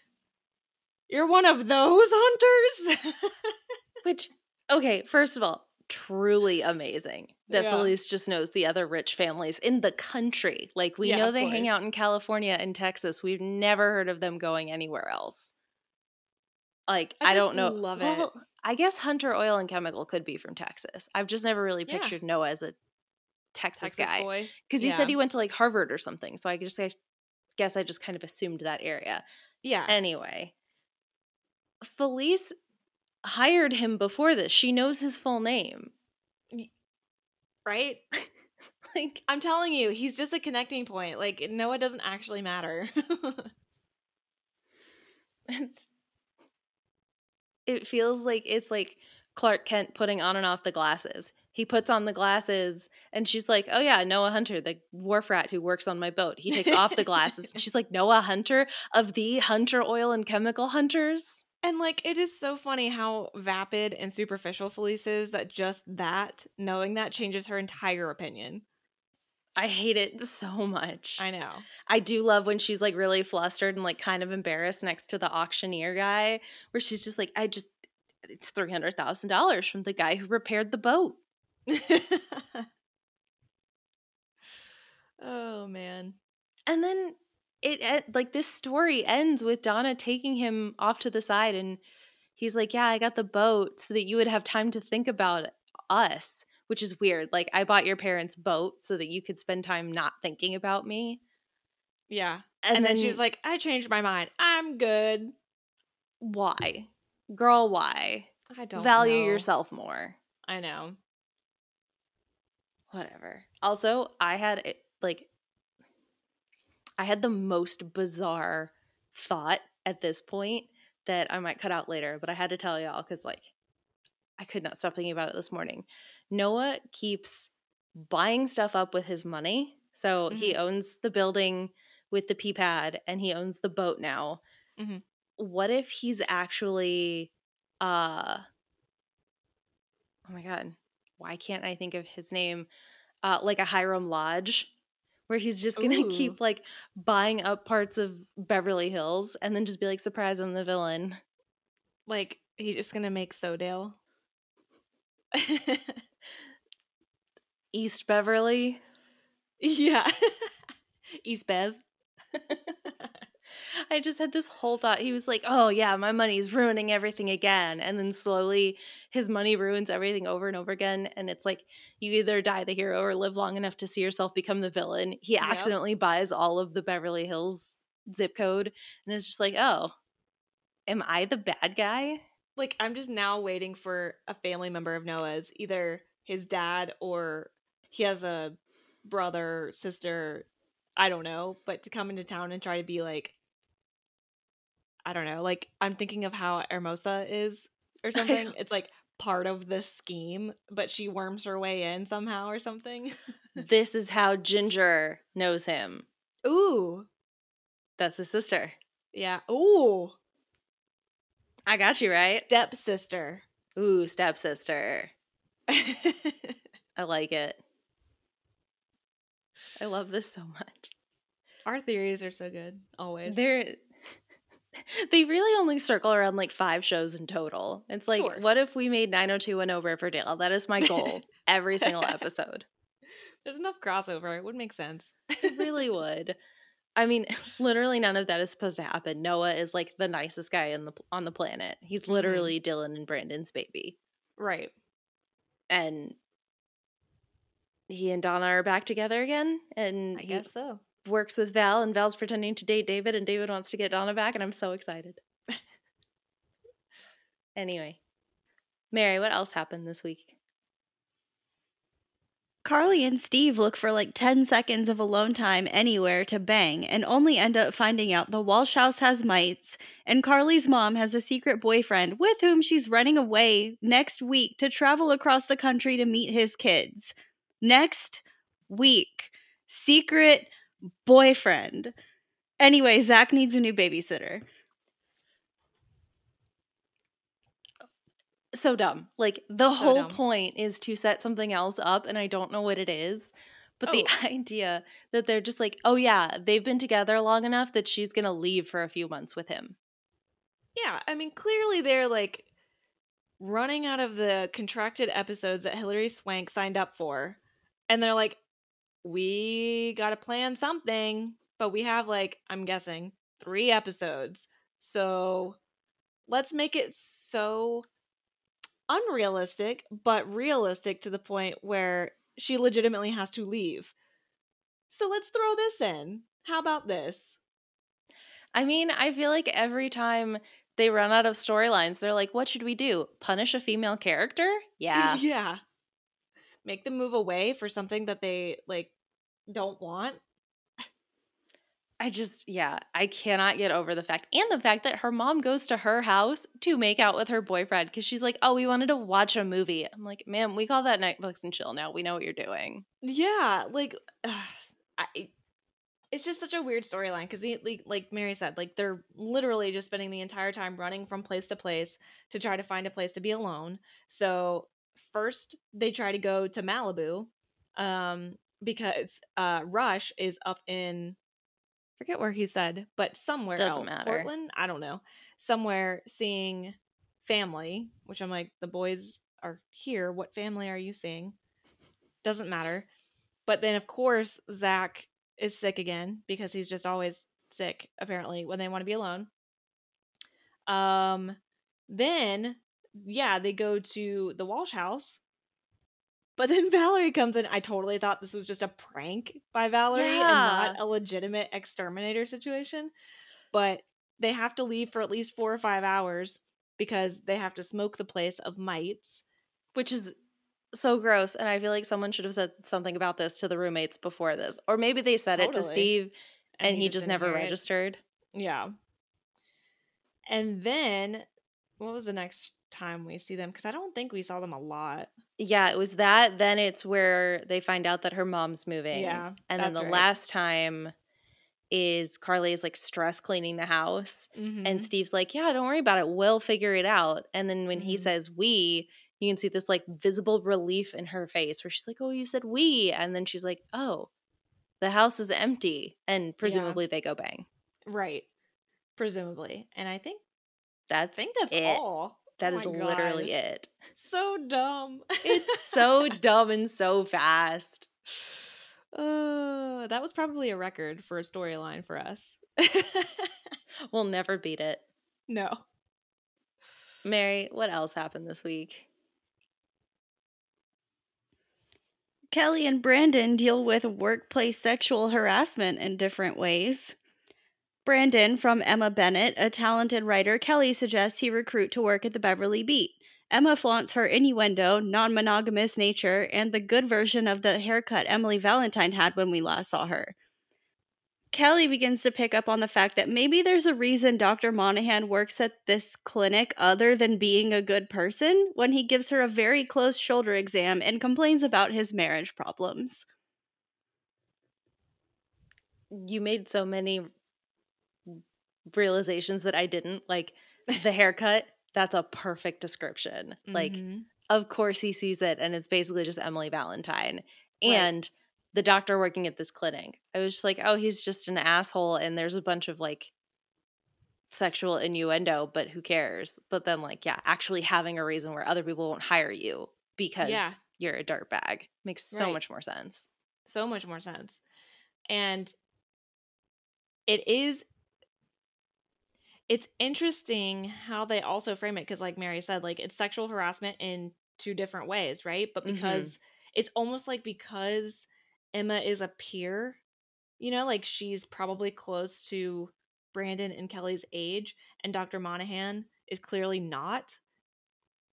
"You're one of those hunters?" *laughs* Which, okay, first of all, truly amazing that Yeah. Felice just knows the other rich families in the country. Like, we Yeah, know they hang out in California and Texas. We've never heard of them going anywhere else. Like, I I, don't know. love it. well, I guess Hunter Oil and Chemical could be from Texas. I've just never really Yeah. pictured Noah as a Texas, Texas guy. Because he Yeah. said he went to like Harvard or something. So I just I guess I just kind of assumed that area. Yeah. Anyway, Felice hired him before this. She knows his full name. right? *laughs* Like, I'm telling you, he's just a connecting point. Like Noah doesn't actually matter. *laughs* it's it feels like it's like Clark Kent putting on and off the glasses. He puts on the glasses and she's like, Oh, yeah, Noah Hunter, the wharf rat who works on my boat. He takes off the glasses. And *laughs* she's like, Noah Hunter of the Hunter Oil and Chemical Hunters. And like it is so funny how vapid and superficial Felice is that just that, knowing that changes her entire opinion. I hate it so much. I know. I do love when she's like really flustered and like kind of embarrassed next to the auctioneer guy, where she's just like, I just, it's $300,000 from the guy who repaired the boat. *laughs* oh man. And then it, like this story ends with Donna taking him off to the side and he's like, "Yeah, I got the boat so that you would have time to think about us." Which is weird. Like I bought your parents' boat so that you could spend time not thinking about me. Yeah. And, and then, then she's like, "I changed my mind. I'm good." Why? Girl, why? I don't value know. yourself more. I know. Whatever. Also, I had eh, like I had the most bizarre thought at this point that I might cut out later, but I had to tell y'all because, like, I could not stop thinking about it this morning. Noah keeps buying stuff up with his money. So mm-hmm. he owns the building with the PPAD and he owns the boat now. Mm-hmm. What if he's actually, uh, oh my God, why can't I think of his name? Uh, like a Hiram Lodge where he's just gonna Ooh. keep like buying up parts of Beverly Hills and then just be like, surprise, I'm the villain. Like he's just gonna make Sodale. *laughs* East Beverly. Yeah. *laughs* East Bev. *laughs* I just had this whole thought. He was like, "Oh yeah, my money's ruining everything again," and then slowly his money ruins everything over and over again. And it's like you either die the hero or live long enough to see yourself become the villain. He yep. accidentally buys all of the Beverly Hills zip code, and it's just like, "Oh, am I the bad guy?" Like I'm just now waiting for a family member of Noah's, either his dad or he has a brother, sister, I don't know, but to come into town and try to be like, I don't know, like I'm thinking of how Hermosa is or *laughs* something. it's like part of the scheme, but she worms her way in somehow or something. *laughs* this is how Ginger knows him. Ooh. That's his sister. Yeah. Ooh. I got you right. Stepsister. Ooh, stepsister. *laughs* I like it. I love this so much. Our theories are so good, always. They're *laughs* they really only circle around like five shows in total. It's like, sure. what if we made 90210 Riverdale? That is my goal *laughs* every single episode. There's enough crossover. It would make sense. it really *laughs* would. I mean, literally none of that is supposed to happen. Noah is like the nicest guy in the on the planet. He's mm-hmm. literally mm-hmm. Dylan and Brandon's baby. Right. And he and Donna are back together again, and I guess so. Works with Val, and Val's pretending to date David, and David wants to get Donna back, and I'm so excited. *laughs* anyway, Mary, what else happened this week? Carly and Steve look for like 10 seconds of alone time anywhere to bang and only end up finding out the Walsh house has mites and Carly's mom has a secret boyfriend with whom she's running away next week to travel across the country to meet his kids next week. Secret boyfriend. Anyway, Zach needs a new babysitter. So dumb. Like the so whole dumb. point is to set something else up, and I don't know what it is. But oh. the *laughs* idea that they're just like, oh yeah, they've been together long enough that she's gonna leave for a few months with him. Yeah, I mean, clearly they're like running out of the contracted episodes that Hilary Swank signed up for and they're like, we got to plan something, but we have like, I'm guessing, three episodes. So let's make it so unrealistic, but realistic to the point where she legitimately has to leave. So let's throw this in. How about this? I mean, I feel like every time they run out of storylines, they're like, what should we do? Punish a female character? Yeah. *laughs* yeah make them move away for something that they like don't want. I just, yeah, I cannot get over the fact and the fact that her mom goes to her house to make out with her boyfriend because she's like, oh, we wanted to watch a movie. I'm like, ma'am, we call that Netflix and chill now. We know what you're doing. Yeah, like, *sighs* I, it's just such a weird storyline because, like, like Mary said, like they're literally just spending the entire time running from place to place to try to find a place to be alone. So first they try to go to Malibu, um, because uh, Rush is up in forget where he said, but somewhere Doesn't else. matter. Portland, I don't know. Somewhere seeing family, which I'm like, the boys are here. What family are you seeing? Doesn't matter. But then, of course, Zach is sick again because he's just always sick, apparently, when they want to be alone. Um, then, yeah, they go to the Walsh house. But then *laughs* Valerie comes in. I totally thought this was just a prank by Valerie and not a legitimate exterminator situation. But they have to leave for at least four or five hours because they have to smoke the place of mites. which is so gross. And I feel like someone should have said something about this to the roommates before this, or maybe they said it to Steve and, he, just didn't never registered. Yeah. And then what was the next time we see them? Because I don't think we saw them a lot. Yeah, it was that. Then it's where they find out that her mom's moving. Yeah, and then the right. last time is Carly is like stress cleaning the house, Mhm. and Steve's like, "Yeah, don't worry about it. We'll figure it out." And then when he Mhm. says "we," you can see this like visible relief in her face, where she's like, "Oh, you said we," and then she's like, "Oh." The house is empty, and presumably they go bang. right. Presumably. And I think That's I think that's it. all. That Oh is my literally God. it. So dumb. It's so *laughs* dumb and so fast. Uh, that was probably a record for a storyline for us. *laughs* We'll never beat it. no. Mary, what else happened this week? Kelly and Brandon deal with workplace sexual harassment in different ways. Brandon, from Emma Bennett, a talented writer, Kelly suggests he recruit to work at the Beverly Beat. Emma flaunts her innuendo, non monogamous nature, and the good version of the haircut Emily Valentine had when we last saw her. Kelly begins to pick up on the fact that maybe there's a reason Dr. Monahan works at this clinic other than being a good person when he gives her a very close shoulder exam and complains about his marriage problems. You made so many realizations that I didn't. Like the haircut, that's a perfect description. Like, Mhm. of course he sees it, and it's basically just Emily Valentine. Right. And the doctor working at this clinic. I was just like, oh, he's just an asshole, and there's a bunch of like sexual innuendo, but who cares? But then, like, yeah, actually having a reason where other people won't hire you because Yeah. you're a dirtbag makes so Right. much more sense. so much more sense. And it is it's interesting how they also frame it because like Mary said like it's sexual harassment in two different ways, right? But Mhm. because it's almost like because Emma is a peer, you know, like she's probably close to Brandon and Kelly's age and Dr. Monahan is clearly not.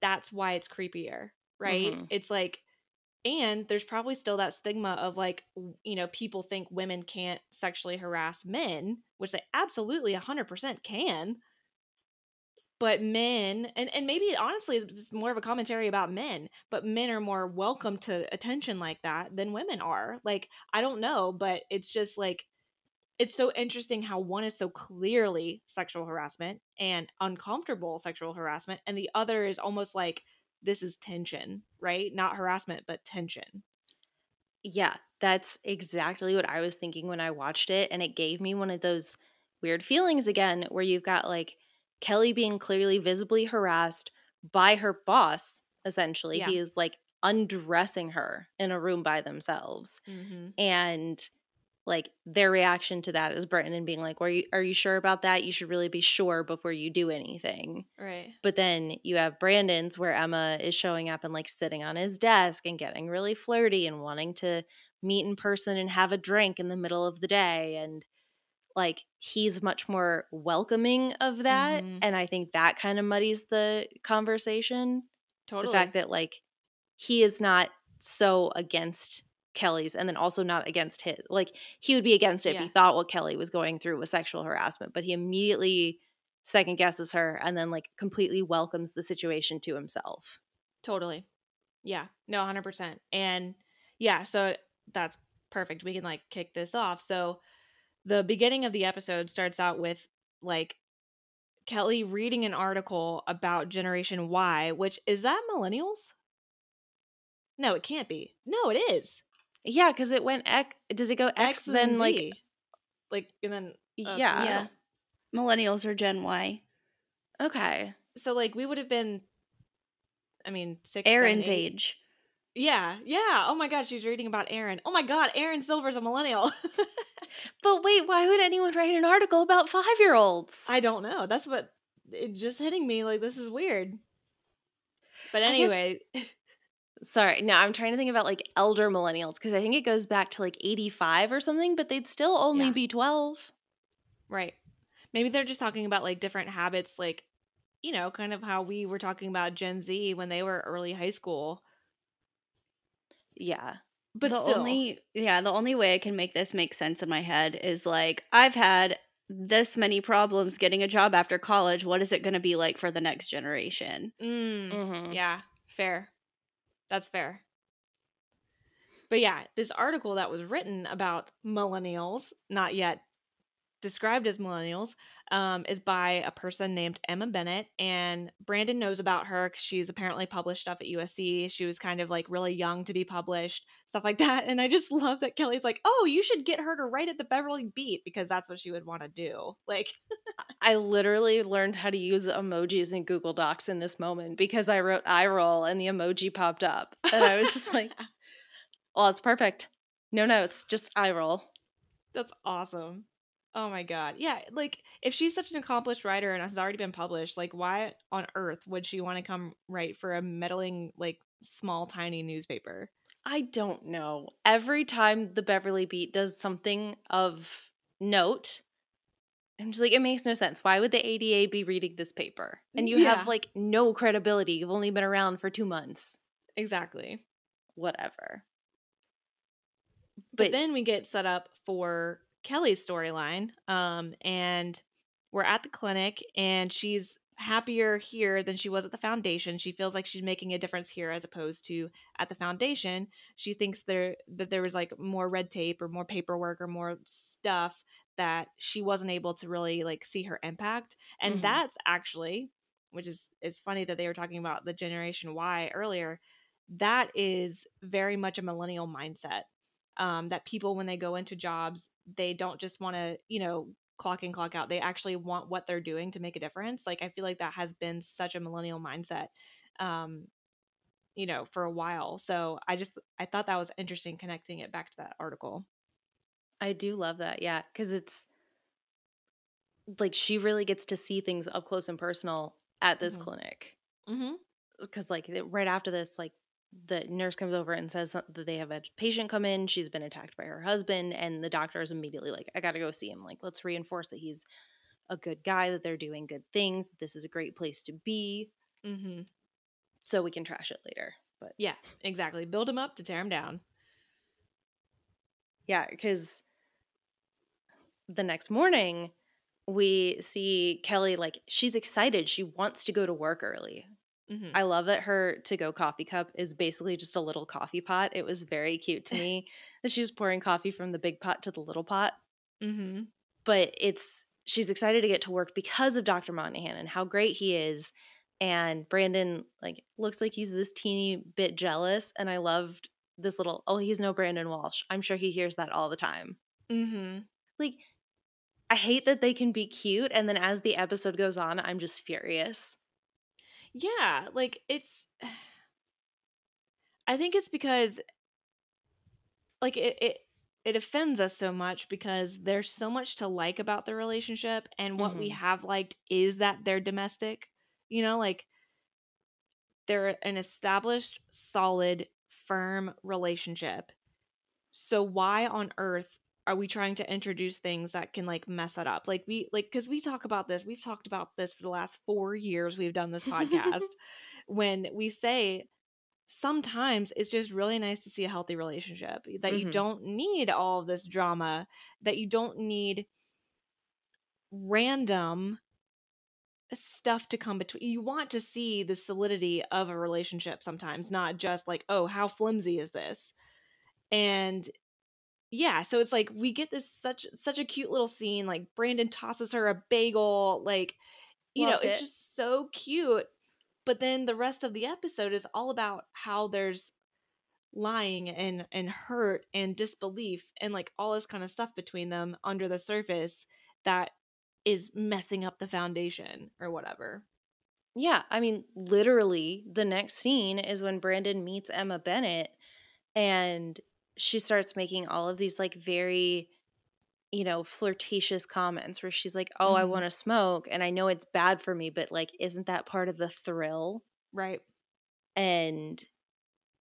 That's why it's creepier, right? Mhm. It's like and there's probably still that stigma of like you know people think women can't sexually harass men which they absolutely 100% can. But men and and maybe honestly it's more of a commentary about men but men are more welcome to attention like that than women are. Like i don't know but it's just like it's so interesting how one is so clearly sexual harassment and uncomfortable sexual harassment and the other is almost like this is tension right not harassment but tension Yeah, that's exactly what I was thinking when I watched it. And it gave me one of those weird feelings again where you've got like Kelly being clearly visibly harassed by her boss, essentially. Yeah. He is like undressing her in a room by themselves. mm-hmm. And like their reaction to that is Brandon being like, Are you are you sure about that? You should really be sure before you do anything. right But then you have Brandon's where Emma is showing up and like sitting on his desk and getting really flirty and wanting to meet in person and have a drink in the middle of the day. And like he's much more welcoming of that. Mhm. And I think that kind of muddies the conversation. totally The fact that like he is not so against Kelly's and then also not against his. Like he would be against it if he thought what Kelly was going through was sexual harassment, but he immediately second guesses her and then like completely welcomes the situation to himself. Totally. Yeah. No, 100%. And yeah, so that's perfect. We can like kick this off. So the beginning of the episode starts out with like Kelly reading an article about Generation Y, which is that millennials? No, it can't be. No, it is. Yeah, because it went X. Does it go X, and then like like and then uh, yeah. Yeah. Millennials or Gen Y. Okay. So like we would have been I mean, six Erin's eight. age. Yeah, yeah. Oh my god, she's reading about Erin. Oh my god, Erin Silver's a millennial. *laughs* But wait, why would anyone write an article about five year olds? I don't know. That's what it just hitting me like this is weird. But I guess- anyway, *laughs* Sorry, no, I'm trying to think about like elder millennials because I think it goes back to like 85 or something, but they'd still only Yeah. be 12. right. Maybe they're just talking about like different habits like you know, kind of how we were talking about Gen Z when they were early high school. Yeah. But the still, only yeah, the only way I can make this make sense in my head is like I've had this many problems getting a job after college. What is it going to be like for the next generation? Mm, Mhm. Yeah, fair. That's fair. But yeah, this article that was written about millennials, not yet described as millennials, um, is by a person named Emma Bennett. And Brandon knows about her because she's apparently published stuff at USC. She was kind of like really young to be published, stuff like *laughs* that. And I just love that Kelly's like, oh, you should get her to write at the Beverly Beat because that's what she would want to do. Like, I literally learned how to use emojis in Google Docs in this moment because I wrote eye roll and the emoji popped up. And I was just like, *laughs* well, it's perfect. No notes, just eye roll. That's awesome. Oh my god. Yeah, like if she's such an accomplished writer and has already been published, like why on earth would she want to come write for a meddling like small tiny newspaper? I don't know. Every time the Beverly Beat does something of note, I'm just like, it makes no sense. Why would the ADA be reading this paper? And you Yeah. have like no credibility. You've only been around for two months. Exactly. Whatever. But, But, then we get set up for Kelly's storyline. Um and we're at the clinic and she's happier here than she was at the foundation. She feels like she's making a difference here as opposed to at the foundation. She thinks there that there was like more red tape or more paperwork or more stuff that she wasn't able to really like see her impact. And Mhm. that's actually which is it's funny that they were talking about the generation Y earlier. That is very much a millennial mindset. Um, that people when they go into jobs, they don't just want to, you know, clock in, clock out. They actually want what they're doing to make a difference. Like I feel like that has been such a millennial mindset. Um, you know, for a while. So I just I thought that was interesting connecting it back to that article. I do love that. Yeah. Cause it's like she really gets to see things up close and personal at this Mhm. clinic. Mm-hmm. because like right after this like the nurse comes over and says that they have a patient come in she's been attacked by her husband and the doctor is immediately like i gotta go see him like let's reinforce that he's a good guy that they're doing good things this is a great place to be Mm-hmm. so we can trash it later but Yeah, exactly. Build them up to tear them down. yeah because the next morning we see kelly like she's excited she wants to go to work early Mm-hmm. I love that her to go coffee cup is basically just a little coffee pot. It was very cute to me that she was pouring coffee from the big pot to the little pot. mm-hmm. But it's she's excited to get to work because of Dr. Monahan and how great he is. And Brandon like looks like he's this teeny bit jealous. And I loved this little oh, he's no Brandon Walsh. I'm sure he hears that all the time. Mm-hmm. Like I hate that they can be cute, and then as the episode goes on, I'm just furious. Yeah, like it's *sighs* I think it's because like it it it offends us so much because there's so much to like about the relationship and what we Mhm. have liked is that they're domestic. You know, like they're an established, solid, firm relationship. So why on earth are we trying to introduce things that can like mess that up? Like we like cuz we talk about this. We've talked about this for the last 4 years we've done this podcast *laughs* when we say sometimes it's just really nice to see a healthy relationship that you Mhm. don't need all of this drama, that you don't need random stuff to come between. You want to see the solidity of a relationship sometimes, not just like, oh, how flimsy is this? And yeah, so it's like we get this such such a cute little scene. Like Brandon tosses her a bagel, like you Loved know, it's it. just so cute. But then the rest of the episode is all about how there's lying and and hurt and disbelief and like all this kind of stuff between them under the surface that is messing up the foundation or whatever. Yeah, I mean, literally, the next scene is when Brandon meets Emma Bennett and she starts making all of these like very, you know, flirtatious comments where she's like, Oh, I Mhm. want to smoke and I know it's bad for me, but like, isn't that part of the thrill? Right. And,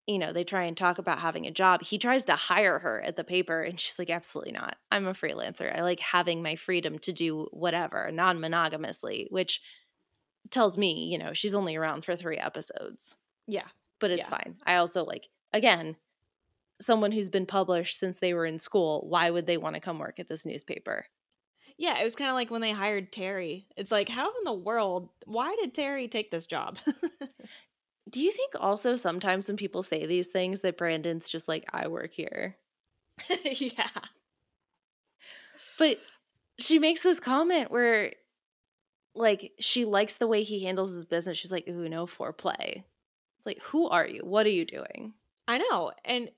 you know, they try and talk about having a job. He tries to hire her at the paper and she's like, Absolutely not. I'm a freelancer. I like having my freedom to do whatever non monogamously, which tells me, you know, she's only around for three episodes Yeah. but it's Yeah. fine. I also like again, someone who's been published since they were in school, why would they want to come work at this newspaper? Yeah, it was kind of like when they hired Terry. It's like, how in the world? Why did Terry take this job? *laughs* Do you think also sometimes when people say these things that Brandon's just like I work here? *laughs* yeah. But she makes this comment where like she likes the way he handles his business. She's like, "Ooh, no foreplay." It's like, "Who are you? What are you doing?" I know. And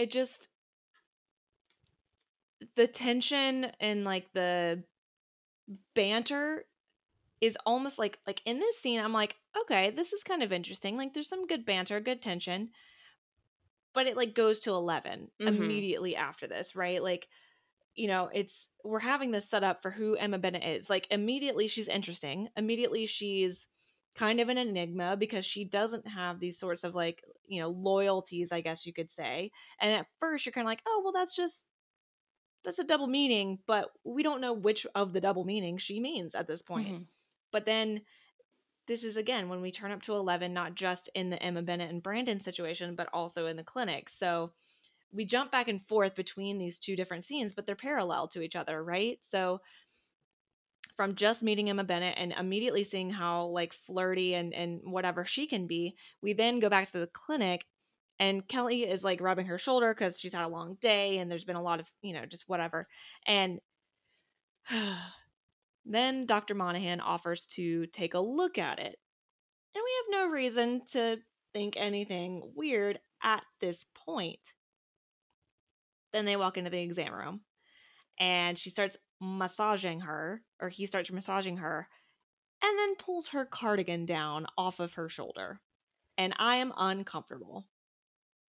it just the tension and like the banter is almost like like in this scene I'm like, okay, this is kind of interesting. Like there's some good banter, good tension. But it like goes to 11 Mhm. immediately after this, right? Like you know, it's we're having this set up for who Emma Bennett is. Like immediately she's interesting. Immediately she's kind of an enigma because she doesn't have these sorts of like, you know, loyalties, I guess you could say. And at first you're kind of like, "Oh, well that's just that's a double meaning, but we don't know which of the double meaning she means at this point." Mhm. But then this is again when we turn up to 11 not just in the Emma Bennett and Brandon situation, but also in the clinic. So we jump back and forth between these two different scenes, but they're parallel to each other, right? So from just meeting Emma Bennett and immediately seeing how like flirty and and whatever she can be, we then go back to the clinic and Kelly is like rubbing her shoulder because she's had a long day and there's been a lot of, you know, just whatever. And *sighs* then Dr. Monahan offers to take a look at it. And we have no reason to think anything weird at this point. Then they walk into the exam room and she starts massaging her, or he starts massaging her, and then pulls her cardigan down off of her shoulder. And I am uncomfortable.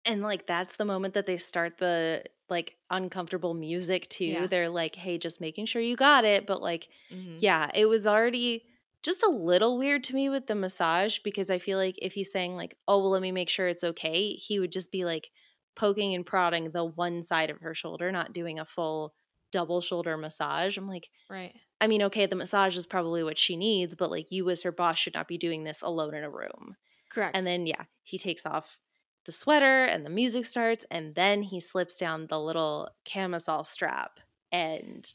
And like that's the moment that they start the like uncomfortable music too. Yeah. They're like, "Hey, just making sure you got it." But like, Mhm. yeah, it was already just a little weird to me with the massage because I feel like if he's saying like, "Oh, well, let me make sure it's okay," he would just be like poking and prodding the one side of her shoulder, not doing a full double shoulder massage. I'm like, Right. I mean, okay, the massage is probably what she needs, but like you as her boss should not be doing this alone in a room. Correct. And then yeah, he takes off the sweater and the music starts and then he slips down the little camisole strap and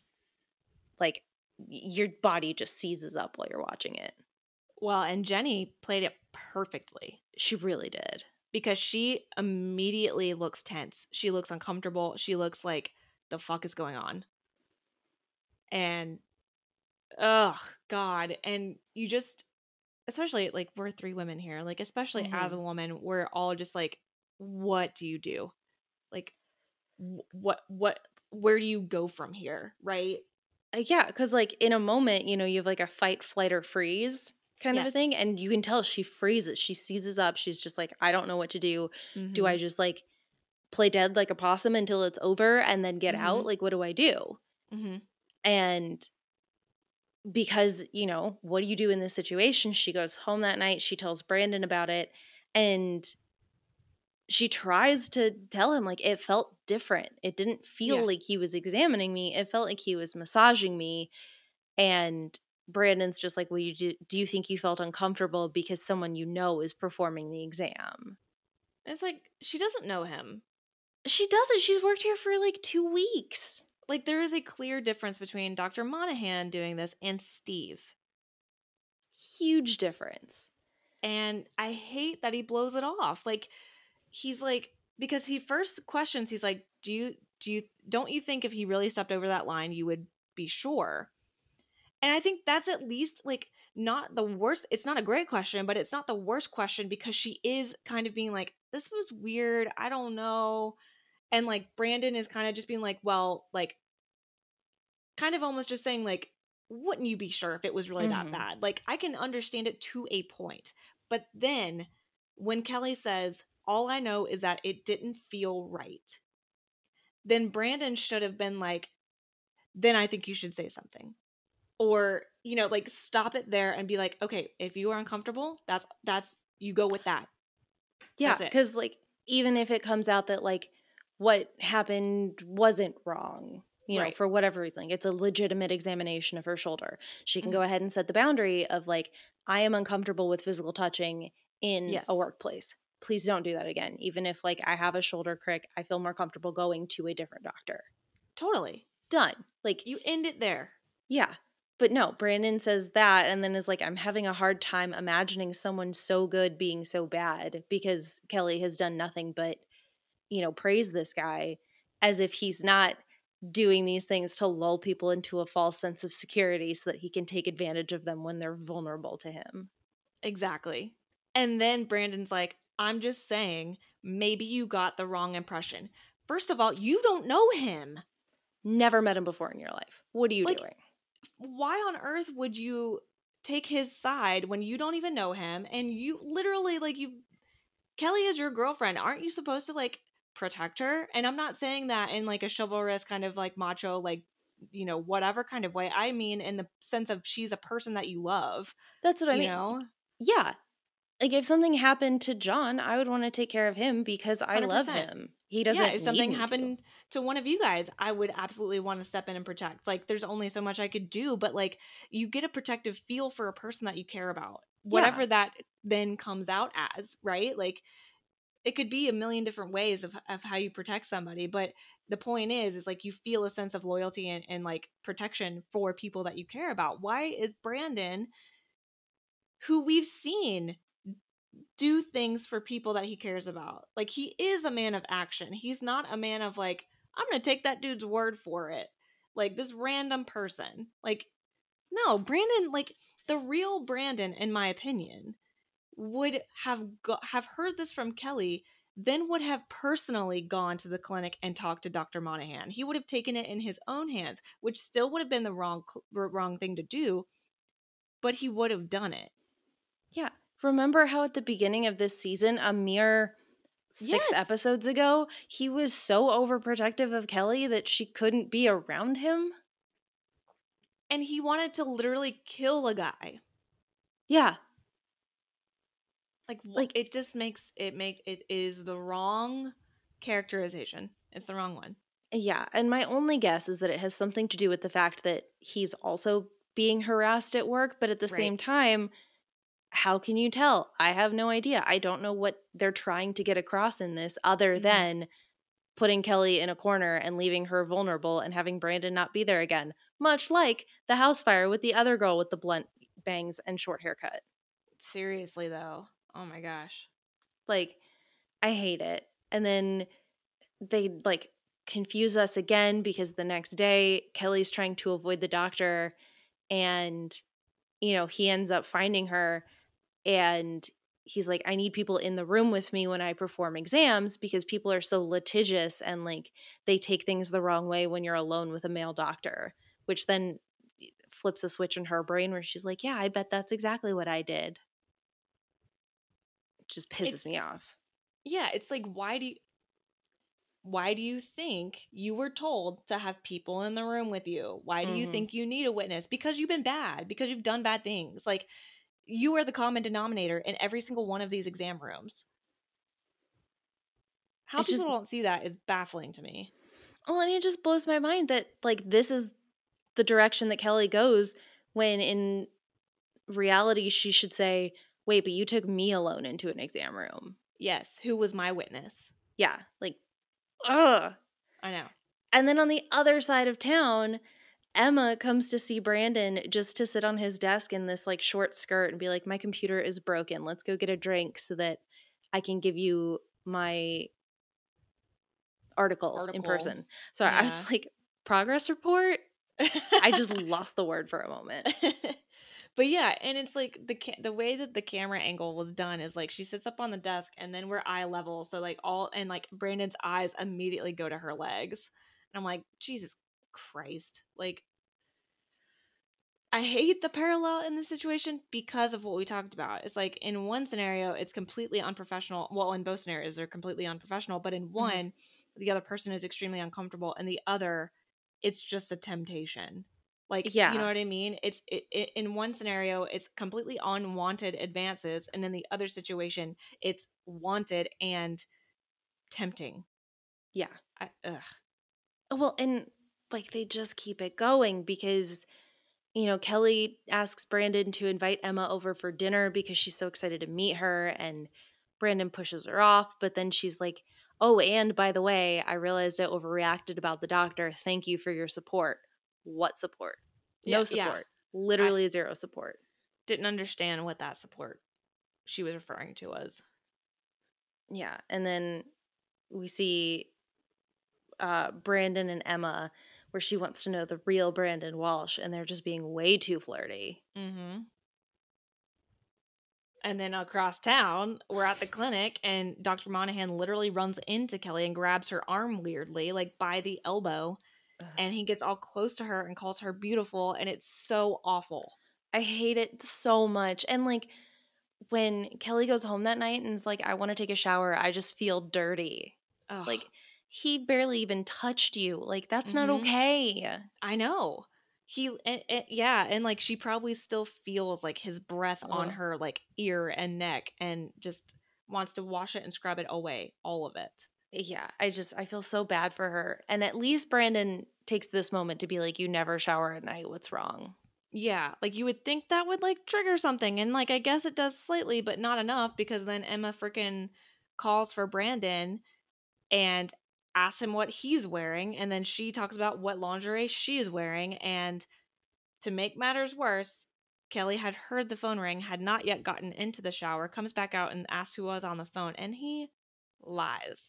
like your body just seizes up while you're watching it. well, and Jennie played it perfectly She really did. because she immediately looks tense. She looks uncomfortable. She looks like the fuck is going on. And oh god, and you just especially like we're three women here, like especially as a woman, we're all just like what do you do? Like what what where do you go from here, right? Uh, yeah, because like in a moment, you know, you have like a fight, flight, or freeze kind of a thing, and you can tell she freezes. She seizes up. She's just like, I don't know what to do. Do I just like play dead like a possum until it's over and then get out? Mhm. Like, what do I do? hmm And because, you know, what do you do in this situation? She goes home that night. She tells Brandon about it. And she tries to tell him, like, it felt different. It didn't feel Yeah. like he was examining me. It felt like he was massaging me. And Brandon's just like, well, you do, do you think you felt uncomfortable because someone you know is performing the exam? It's like she doesn't know him. She doesn't. She's worked here for like two weeks. Like there is a clear difference between Dr. Monahan doing this and Steve. Huge difference. And I hate that he blows it off. Like he's like because he first questions he's like, "Do you do you don't you think if he really stepped over that line you would be sure?" And I think that's at least like not the worst. It's not a great question, but it's not the worst question because she is kind of being like, "This was weird. I don't know." And like Brandon is kind of just being like, "Well, like kind of almost just saying like, wouldn't you be sure if it was really that Mhm. bad?" Like I can understand it to a point. But then when Kelly says, "All I know is that it didn't feel right." Then Brandon should have been like, "Then I think you should say something." Or, you know, like stop it there and be like, "Okay, if you are uncomfortable, that's that's you go with that." Yeah, because like even if it comes out that like what happened wasn't wrong, you know, Right. for whatever reason, it's a legitimate examination of her shoulder. She can Mhm. go ahead and set the boundary of like, I am uncomfortable with physical touching in Yes. a workplace. Please don't do that again. Even if like I have a shoulder crick, I feel more comfortable going to a different doctor. Totally. Done. Like You end it there. yeah. But no, Brandon says that and then is like, I'm having a hard time imagining someone so good being so bad because Kelly has done nothing but, you know, praise this guy as if he's not doing these things to lull people into a false sense of security so that he can take advantage of them when they're vulnerable to him. Exactly. And then Brandon's like, I'm just saying, maybe you got the wrong impression. First of all, you don't know him. Never met him before in your life. What are you Like, doing? Why on earth would you take his side when you don't even know him and you literally like you Kelly is your girlfriend. Aren't you supposed to like protect her? And I'm not saying that in like a chivalrous kind of like macho like you know whatever kind of way. I mean in the sense of she's a person that you love, That's what I you mean. know? Yeah. Like if something happened to John, I would want to take care of him because I love 100%. him. He doesn't. yeah, if something me to. happened to. one of you guys, I would absolutely want to step in and protect. Like, there's only so much I could do, but like, you get a protective feel for a person that you care about, whatever that then comes out as, right? Like, it could be a million different ways of, of how you protect somebody, but the point is, is like you feel a sense of loyalty and, and like protection for people that you care about. Why is Brandon, who we've seen do things for people that he cares about. Like he is a man of action. He's not a man of like I'm to take that dude's word for it. Like this random person. Like no, Brandon like the real Brandon in my opinion would have go- have heard this from Kelly then would have personally gone to the clinic and talked to Dr. Monahan. He would have taken it in his own hands, which still would have been the wrong wrong thing to do, but he would have done it. Yeah. Remember how at the beginning of this season, a mere six Yes. episodes ago, he was so overprotective of Kelly that she couldn't be around him? And he wanted to literally kill a guy. Yeah. Like Like- it just makes it make it is the wrong characterization it's the wrong one Yeah. And my only guess is that it has something to do with the fact that he's also being harassed at work, but at the Right. same time, how can you tell? I have no idea. I don't know what they're trying to get across in this other Mhm. than putting Kelly in a corner and leaving her vulnerable and having Brandon not be there again. Much like the house fire with the other girl with the blunt bangs and short haircut. seriously though oh my gosh Like, I hate it. And then they like confuse us again because the next day Kelly's trying to avoid the doctor and you know, he ends up finding her and he's like I need people in the room with me when I perform exams because people are so litigious and like they take things the wrong way when you're alone with a male doctor, which then eh, flips a switch in her brain where she's like, "Yeah, I bet that's exactly what I did." Just pisses It's- me off. yeah it's like why do you why do you think you were told to have people in the room with you? Why do you Mhm. think you need a witness? Because you've been bad because you've done bad things. Like you are the common denominator in every single one of these exam rooms. How It's people just- don't see that is baffling to me. Well, and it just blows my mind that like this is the direction that Kelly goes when in reality she should say, "Wait, but you took me alone into an exam room." Yes, who was my witness? Yeah, like, ugh. I know. And then on the other side of town, Emma comes to see Brandon just to sit on his desk in this like short skirt and be like, My computer is broken. Let's go get a drink so that I can give you my article, in person. So I was like, Progress report? *laughs* I just lost the word for a moment. *laughs* but yeah, and it's like the ca- the way that the camera angle was done is like she sits up on the desk and then we're eye level, so like all and like Brandon's eyes immediately go to her legs, and I'm like, Jesus Christ, like. I hate the parallel in this situation because of what we talked about. It's like in one scenario, it's completely unprofessional. Well, in both scenarios, they're completely unprofessional. But in mm-hmm. one, the other person is extremely uncomfortable, and the other, it's just a temptation. Like, Yeah. you know what I mean? It's it, it, in one scenario, it's completely unwanted advances, and in the other situation, it's wanted and tempting. Yeah. I, ugh. Well, and like they just keep it going because, you know, Kelly asks Brandon to invite Emma over for dinner because she's so excited to meet her. And Brandon pushes her off. But then she's like, oh, and by the way, I realized I overreacted about the doctor. Thank you for your support. What support? No Yeah, yeah. support. Literally zero support. Didn't understand what that support she was referring to was. Yeah. And then we see uh, Brandon and Emma where she wants to know the real Brandon Walsh and they're just being way too flirty. Mm-hmm. And then across town, we're at the clinic, and Dr. Monahan literally runs into Kelly and grabs her arm weirdly, like by the elbow, Ugh. and he gets all close to her and calls her beautiful, and it's so awful. I hate it so much. And like when Kelly goes home that night and is like, I want to take a shower, I just feel dirty. It's like he barely even touched you. Like that's not Mhm. okay. I know. He, and, and- yeah, and like she probably still feels like his breath on her like ear and neck, and just wants to wash it and scrub it away, all of it. Yeah, I just I feel so bad for her. And at least Brandon takes this moment to be like, you never shower at night. What's wrong? Yeah, like you would think that would like trigger something, and like I guess it does slightly, but not enough because then Emma freaking calls for Brandon and asks him what he's wearing, and then she talks about what lingerie she is wearing, and to make matters worse, Kelly had heard the phone ring, had not yet gotten into the shower, comes back out and asks who was on the phone, and he lies.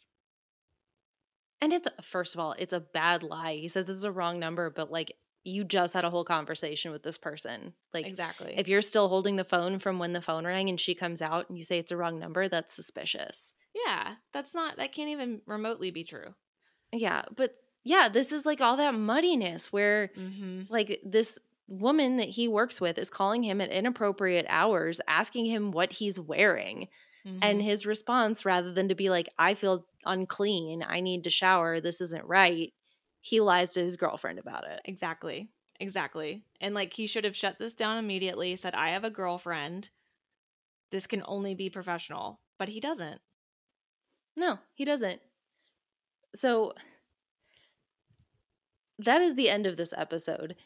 And it's first of all, it's a bad lie. He says it's a wrong number, but like you just had a whole conversation with this person. Like exactly. if you're still holding the phone from when the phone rang and she comes out and you say it's a wrong number, that's suspicious. yeah, that's not that can't even remotely be true. Yeah, but yeah, this is like all that muddiness where Mm-hmm. like this woman that he works with is calling him at inappropriate hours, asking him what he's wearing. Mm-hmm. And his response, rather than to be like, I feel unclean, I need to shower, this isn't right, he lies to his girlfriend about it. Exactly. Exactly. And like he should have shut this down immediately, said, I have a girlfriend. This can only be professional. But he doesn't. No, he doesn't. So that is the end of this episode.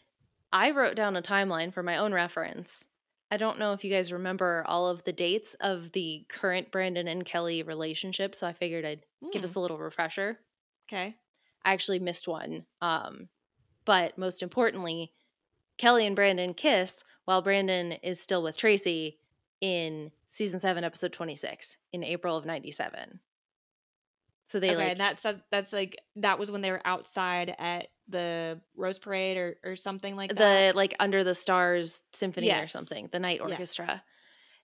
I wrote down a timeline for my own reference. I don't know if you guys remember all of the dates of the current Brandon and Kelly relationship, so I figured I'd give us a little refresher. Okay. I actually missed one. Um, but most importantly, Kelly and Brandon kiss while Brandon is still with Tracy in season seven, episode 26 in April of 97. So they okay, like, and that's that's like that was when they were outside at the Rose Parade or or something like the like under the stars symphony or something, the night Yes. orchestra.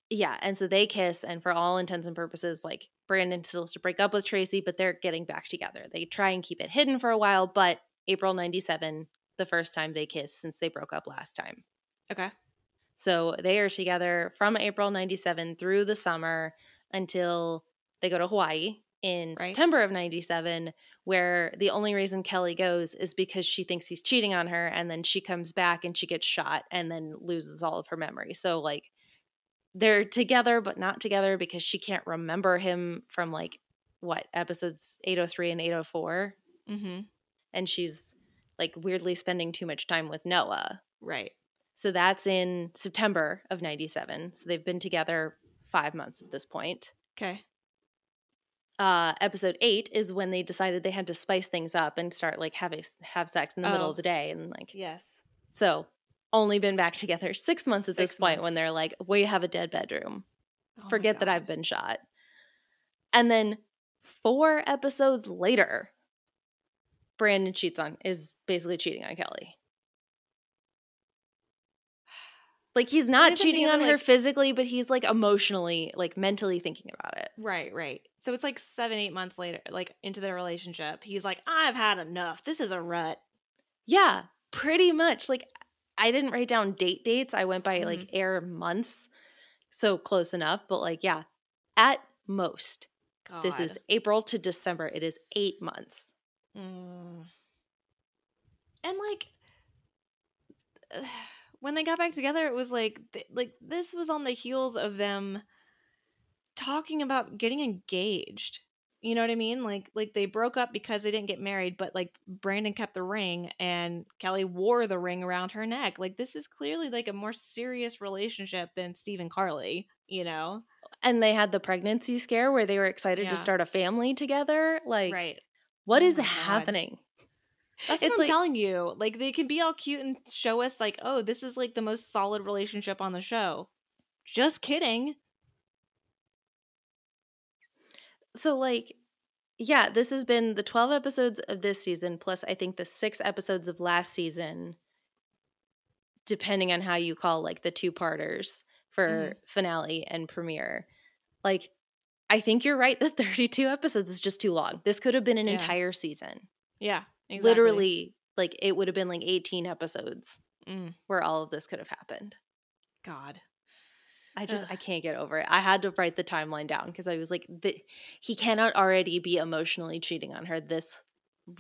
Yeah, and so they kiss, and for all intents and purposes, like Brandon still has to break up with Tracy, but they're getting back together. They try and keep it hidden for a while, but April 97, the first time they kiss since they broke up last time. Okay. So they are together from April 97 through the summer until they go to Hawaii in Right. September of 97, where the only reason Kelly goes is because she thinks he's cheating on her. And then she comes back and she gets shot and then loses all of her memory. So, like, they're together, but not together because she can't remember him from like what episodes 803 and 804. Mm-hmm. And she's like weirdly spending too much time with Noah. Right. So that's in September of 97. So they've been together five months at this point. Okay. Uh episode 8 is when they decided they had to spice things up and start like having have sex in the middle Oh. of the day and like Yes. so only been back together *laughs* 6 months at this Six point when they're like we have a dead bedroom Oh forget that I've been shot. And then four episodes later, Brandon cheats on is basically cheating on Kelly. Like he's not cheating on together, her like- physically, but he's like emotionally, like mentally thinking about it. Right, right. So it's like seven, eight months later, like into their relationship. He's like, I've had enough. This is a rut. Yeah, pretty much. Like I didn't write down date dates. I went by Mm-hmm. like air months. So close enough, but like yeah, at most. God. This is April to December. It is 8 months. Mm. And like *sighs* when they got back together, it was like like this was on the heels of them talking about getting engaged. You know what I mean? Like like they broke up because they didn't get married, but like Brandon kept the ring and Kelly wore the ring around her neck. Like this is clearly like a more serious relationship than Steve and Carly, you know? and they had the pregnancy scare where they were excited to start a family together. Like, right. what Oh is happening? That's It's what I'm like- telling you. Like they can be all cute and show us like, oh, this is like the most solid relationship on the show. Just kidding. So, like, yeah, this has been the 12 episodes of this season, plus I think the six episodes of last season, depending on how you call like the two parters for finale and premiere. Like, I think you're right that *laughs* 32 episodes is just too long. This could have been an Yeah. entire season. Yeah. Exactly. Literally, like, it would have been like 18 episodes Mm, where all of this could have happened. God. I just. I can't get over it. I had to write the timeline down because I was like, the, he cannot already be emotionally cheating on her this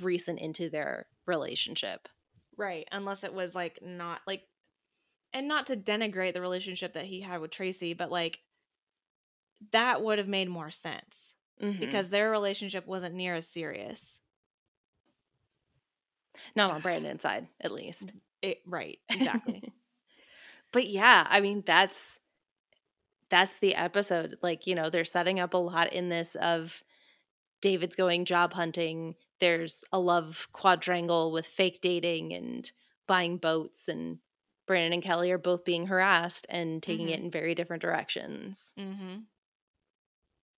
recent into their relationship. Right. Unless it was like not like and not to denigrate the relationship that he had with Tracy, but like that would have made more sense Mhm. because their relationship wasn't near as serious. not on Brandon's side, at least. It, right. *laughs* Exactly. but yeah, I mean that's that's the episode. Like, you know, they're setting up a lot in this of David's going job hunting. There's a love quadrangle with fake dating and buying boats and Brandon and Kelly are both being harassed and taking it in very different directions. mm-hmm.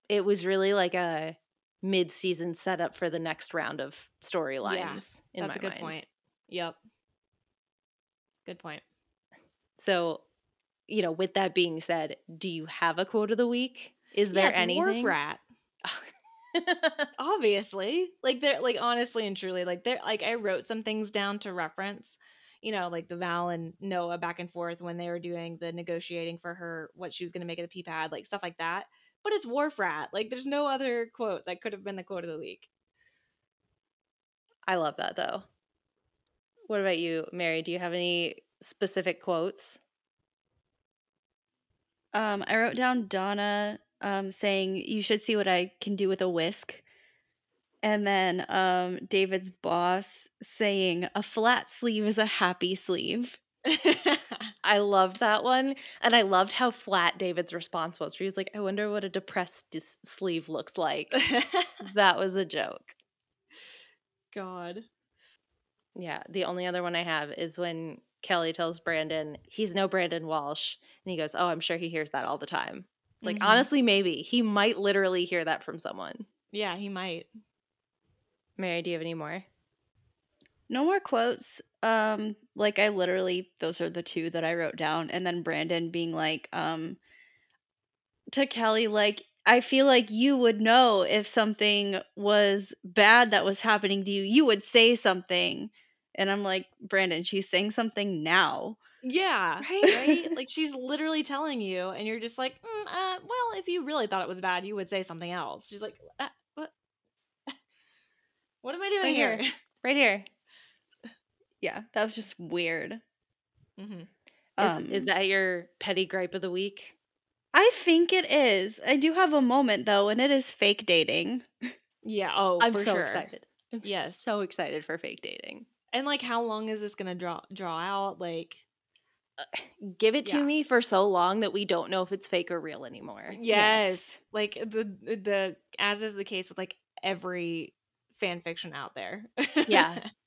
It was really like a mid-season setup for the next round of storylines in That's my a good mind. point. Yep. Good point. So, you know, with that being said, do you have a quote of the week? Is there yeah, it's anything? Wharf rat. *laughs* obviously like they're like honestly and truly like they're like i wrote some things down to reference you know like the val and noah back and forth when they were doing the negotiating for her what she was going to make of the PPAD like stuff like that but it's wharf rat like there's no other quote that could have been the quote of the week I love that though. What about you, Mary? Do you have any specific quotes? Um, I wrote down Donna um, saying, You should see what I can do with a whisk. And then um, David's boss saying, A flat sleeve is a happy sleeve. *laughs* I loved that one. And I loved how flat David's response was. Where he's like, I wonder what a depressed dis- sleeve looks like. *laughs* that was a joke. god Yeah. The only other one I have is when Kelly tells Brandon he's no Brandon Walsh. And he goes, Oh, I'm sure he hears that all the time. Like, Mhm. honestly, maybe. He might literally hear that from someone. yeah he might Mary, do you have any more? No more quotes. Um, like I literally those are the two that I wrote down. And then Brandon being like, um to Kelly, like, I feel like you would know if something was bad that was happening to you. You would say something. And I'm like, Brandon, she's saying something now. yeah Right? right *laughs* like she's literally telling you and you're just like mm, uh, well if you really thought it was bad you would say something else she's like uh, what *laughs* what am i doing Right here, here. *laughs* Right here. Yeah, that was just weird. hmm Is, Um, is that your petty gripe of the week? I think it is. I do have a moment though, and it is fake dating. yeah oh I'm for so sure. excited. I'm Yes. so excited for fake dating. And like how long is this gonna draw draw out like give it to Yeah. me for so long that we don't know if it's fake or real anymore. Yes. Like the the as is the case with like every fan fiction out there. Yeah. *laughs*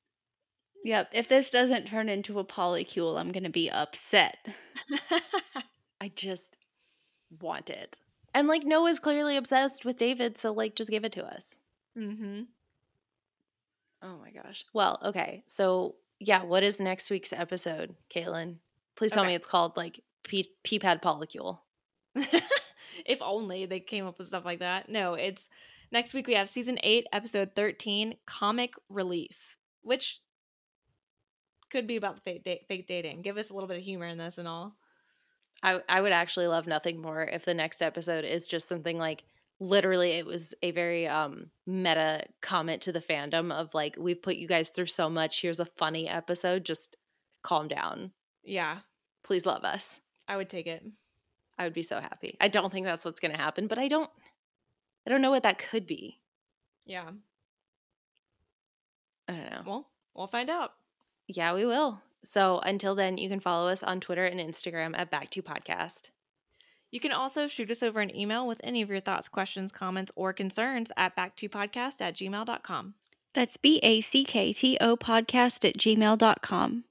Yep. If this doesn't turn into a polycule, I'm going to be upset. *laughs* I just want it. And like Noah's clearly obsessed with David, so like just give it to us. mm-hmm. Oh my gosh. Well, okay. So yeah, what is next week's episode, Caitlin? Please tell Okay. me it's called like P- pad Polycule. *laughs* if only they came up with stuff like that. No, it's next week we have season 8 episode 13 comic relief, which could be about the fake, da- fake dating. Give us a little bit of humor in this and all. I I would actually love nothing more if the next episode is just something like literally it was a very um meta comment to the fandom of like we've put you guys through so much. Here's a funny episode. Just calm down. Yeah, please love us. I would take it. i would be so happy. I don't think that's what's going to happen but i don't i don't know what that could be. Yeah. i don't know. Well, we'll find out. yeah we will. So until then you can follow us on twitter and instagram at back to podcast You can also shoot us over an email with any of your thoughts, questions, comments, or concerns at backtopodcast at gmail.com. That's B A C K T O podcast at gmail.com.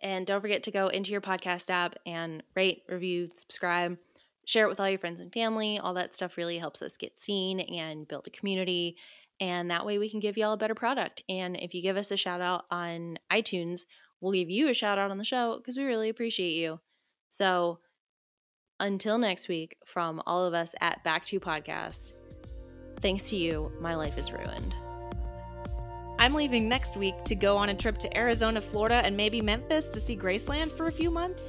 And don't forget to go into your podcast app and rate, review, subscribe, share it with all your friends and family. All that stuff really helps us get seen and build a community. And that way we can give y'all a better product. And if you give us a shout out on iTunes, we'll give you a shout out on the show because we really appreciate you. So until next week, from all of us at Back to Podcast, thanks to you, my life is ruined. I'm leaving next week to go on a trip to Arizona, Florida, and maybe Memphis to see Graceland for a few months.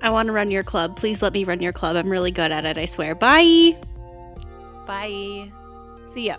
I want to run your club. Please let me run your club. I'm really good at it, I swear. Bye. Bye. See ya.